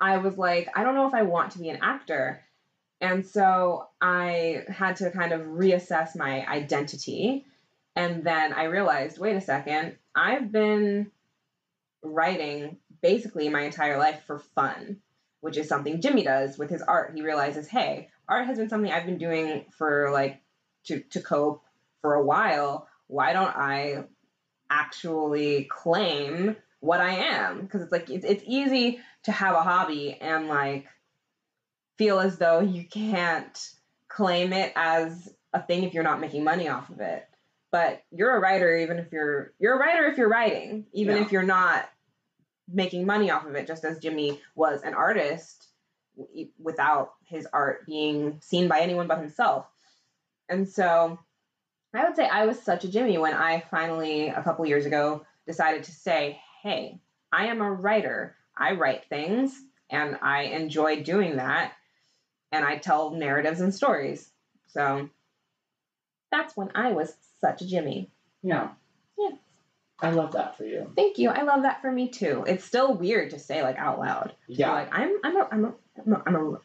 I was like, I don't know if I want to be an actor. And so I had to kind of reassess my identity. And then I realized wait a second, I've been writing basically my entire life for fun, which is something Jimmy does with his art. He realizes, hey, art has been something I've been doing for like to, to cope for a while. Why don't I actually claim what I am? Because it's like, it's, it's easy to have a hobby and like feel as though you can't claim it as a thing if you're not making money off of it. But you're a writer even if you're you're a writer if you're writing, even Yeah. if you're not making money off of it, just as Jimmy was an artist w- without his art being seen by anyone but himself. And so I would say I was such a Jimmy when I finally, a couple years ago, decided to say, hey, I am a writer. I write things and I enjoy doing that. And I tell narratives and stories. So that's when I was such a Jimmy. Yeah. Yeah. I love that for you. Thank you. I love that for me too. It's still weird to say like out loud. Yeah. Like I'm I'm a I'm a I'm a,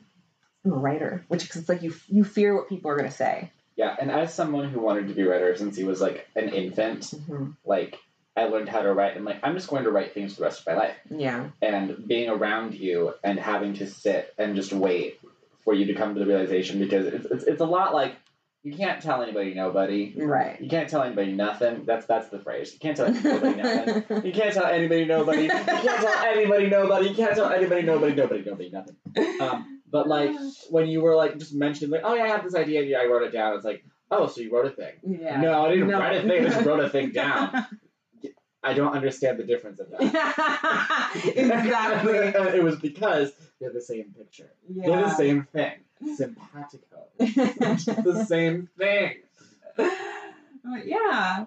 I'm a, writer, which is like you you fear what people are gonna say. Yeah. And as someone who wanted to be a writer since he was like an infant, mm-hmm. like I learned how to write and like I'm just going to write things for the rest of my life. Yeah. And being around you and having to sit and just wait for you to come to the realization because it's it's, it's a lot like you can't tell anybody nobody. Right. You can't tell anybody nothing. That's that's the phrase. You can't tell anybody nothing. You can't tell anybody nobody. You can't tell anybody nobody. You can't tell anybody nobody nobody nobody nothing. Um, but like when you were like just mentioning like, oh yeah, I have this idea. Yeah, I wrote it down. It's like, oh, so you wrote a thing. Yeah. No, I didn't No. write a thing. I just wrote a thing down. I don't understand the difference of that. exactly. it was because they're the same picture. Yeah. They're the same thing. Simpatico. It's the same thing. But yeah.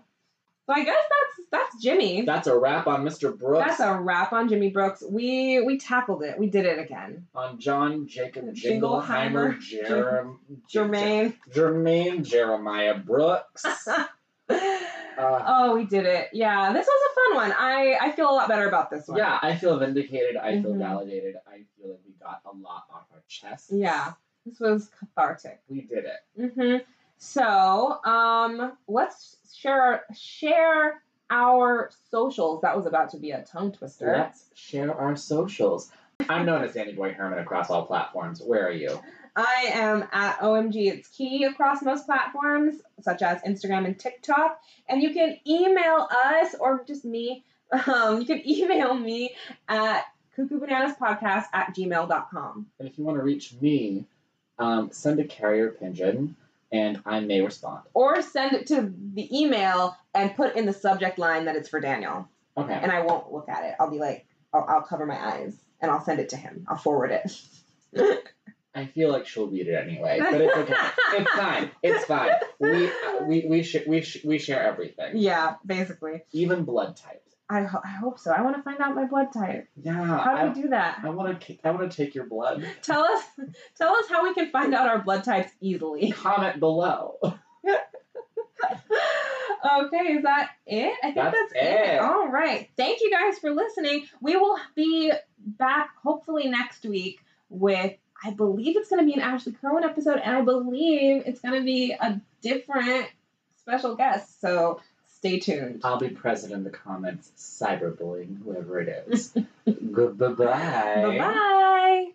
So I guess that's that's Jimmy. That's a wrap on Mr. Brooks. That's a wrap on Jimmy Brooks. We we tackled it. We did it again. on John Jacob Jingleheimer, Jerem, Jermaine. Jermaine Jeremiah Brooks. Uh, oh, we did it. Yeah, this was a fun one. I I feel a lot better about this one. yeah, I feel vindicated. I feel Mhm. validated. I feel like we got a lot off our chest. Yeah. This was cathartic. we did it. Mm-hmm. So, um, let's share share our socials. That was about to be a tongue twister. Let's share our socials. I'm known as Danny Boy Herman across all platforms. Where are you? I am at OMG It's Key across most platforms, such as Instagram and TikTok. And you can email us or just me. Um, you can email me at cuckoobananaspodcast at gmail.com. And if you want to reach me, um, send a carrier pigeon, and I may respond. Or send it to the email and put in the subject line that it's for Daniel. Okay. And I won't look at it. I'll be like, I'll, I'll cover my eyes and I'll send it to him. I'll forward it. I feel like she'll read it anyway, but it's okay. it's fine. It's fine. We we we sh- we sh- we share everything, yeah, basically. even blood types. I, ho- I hope so. I want to find out my blood type. Yeah. How do I, we do that? I want to I want to take your blood. Tell us tell us how we can find out our blood types easily. Comment below. okay, is that it? I think That's that's, it. All right. Thank you guys for listening. We will be back hopefully next week with I believe it's going to be an Ashley Kerwin episode and I believe it's going to be a different special guest. So stay tuned. I'll be present in the comments, cyberbullying whoever it is. Goodbye. Bye-bye.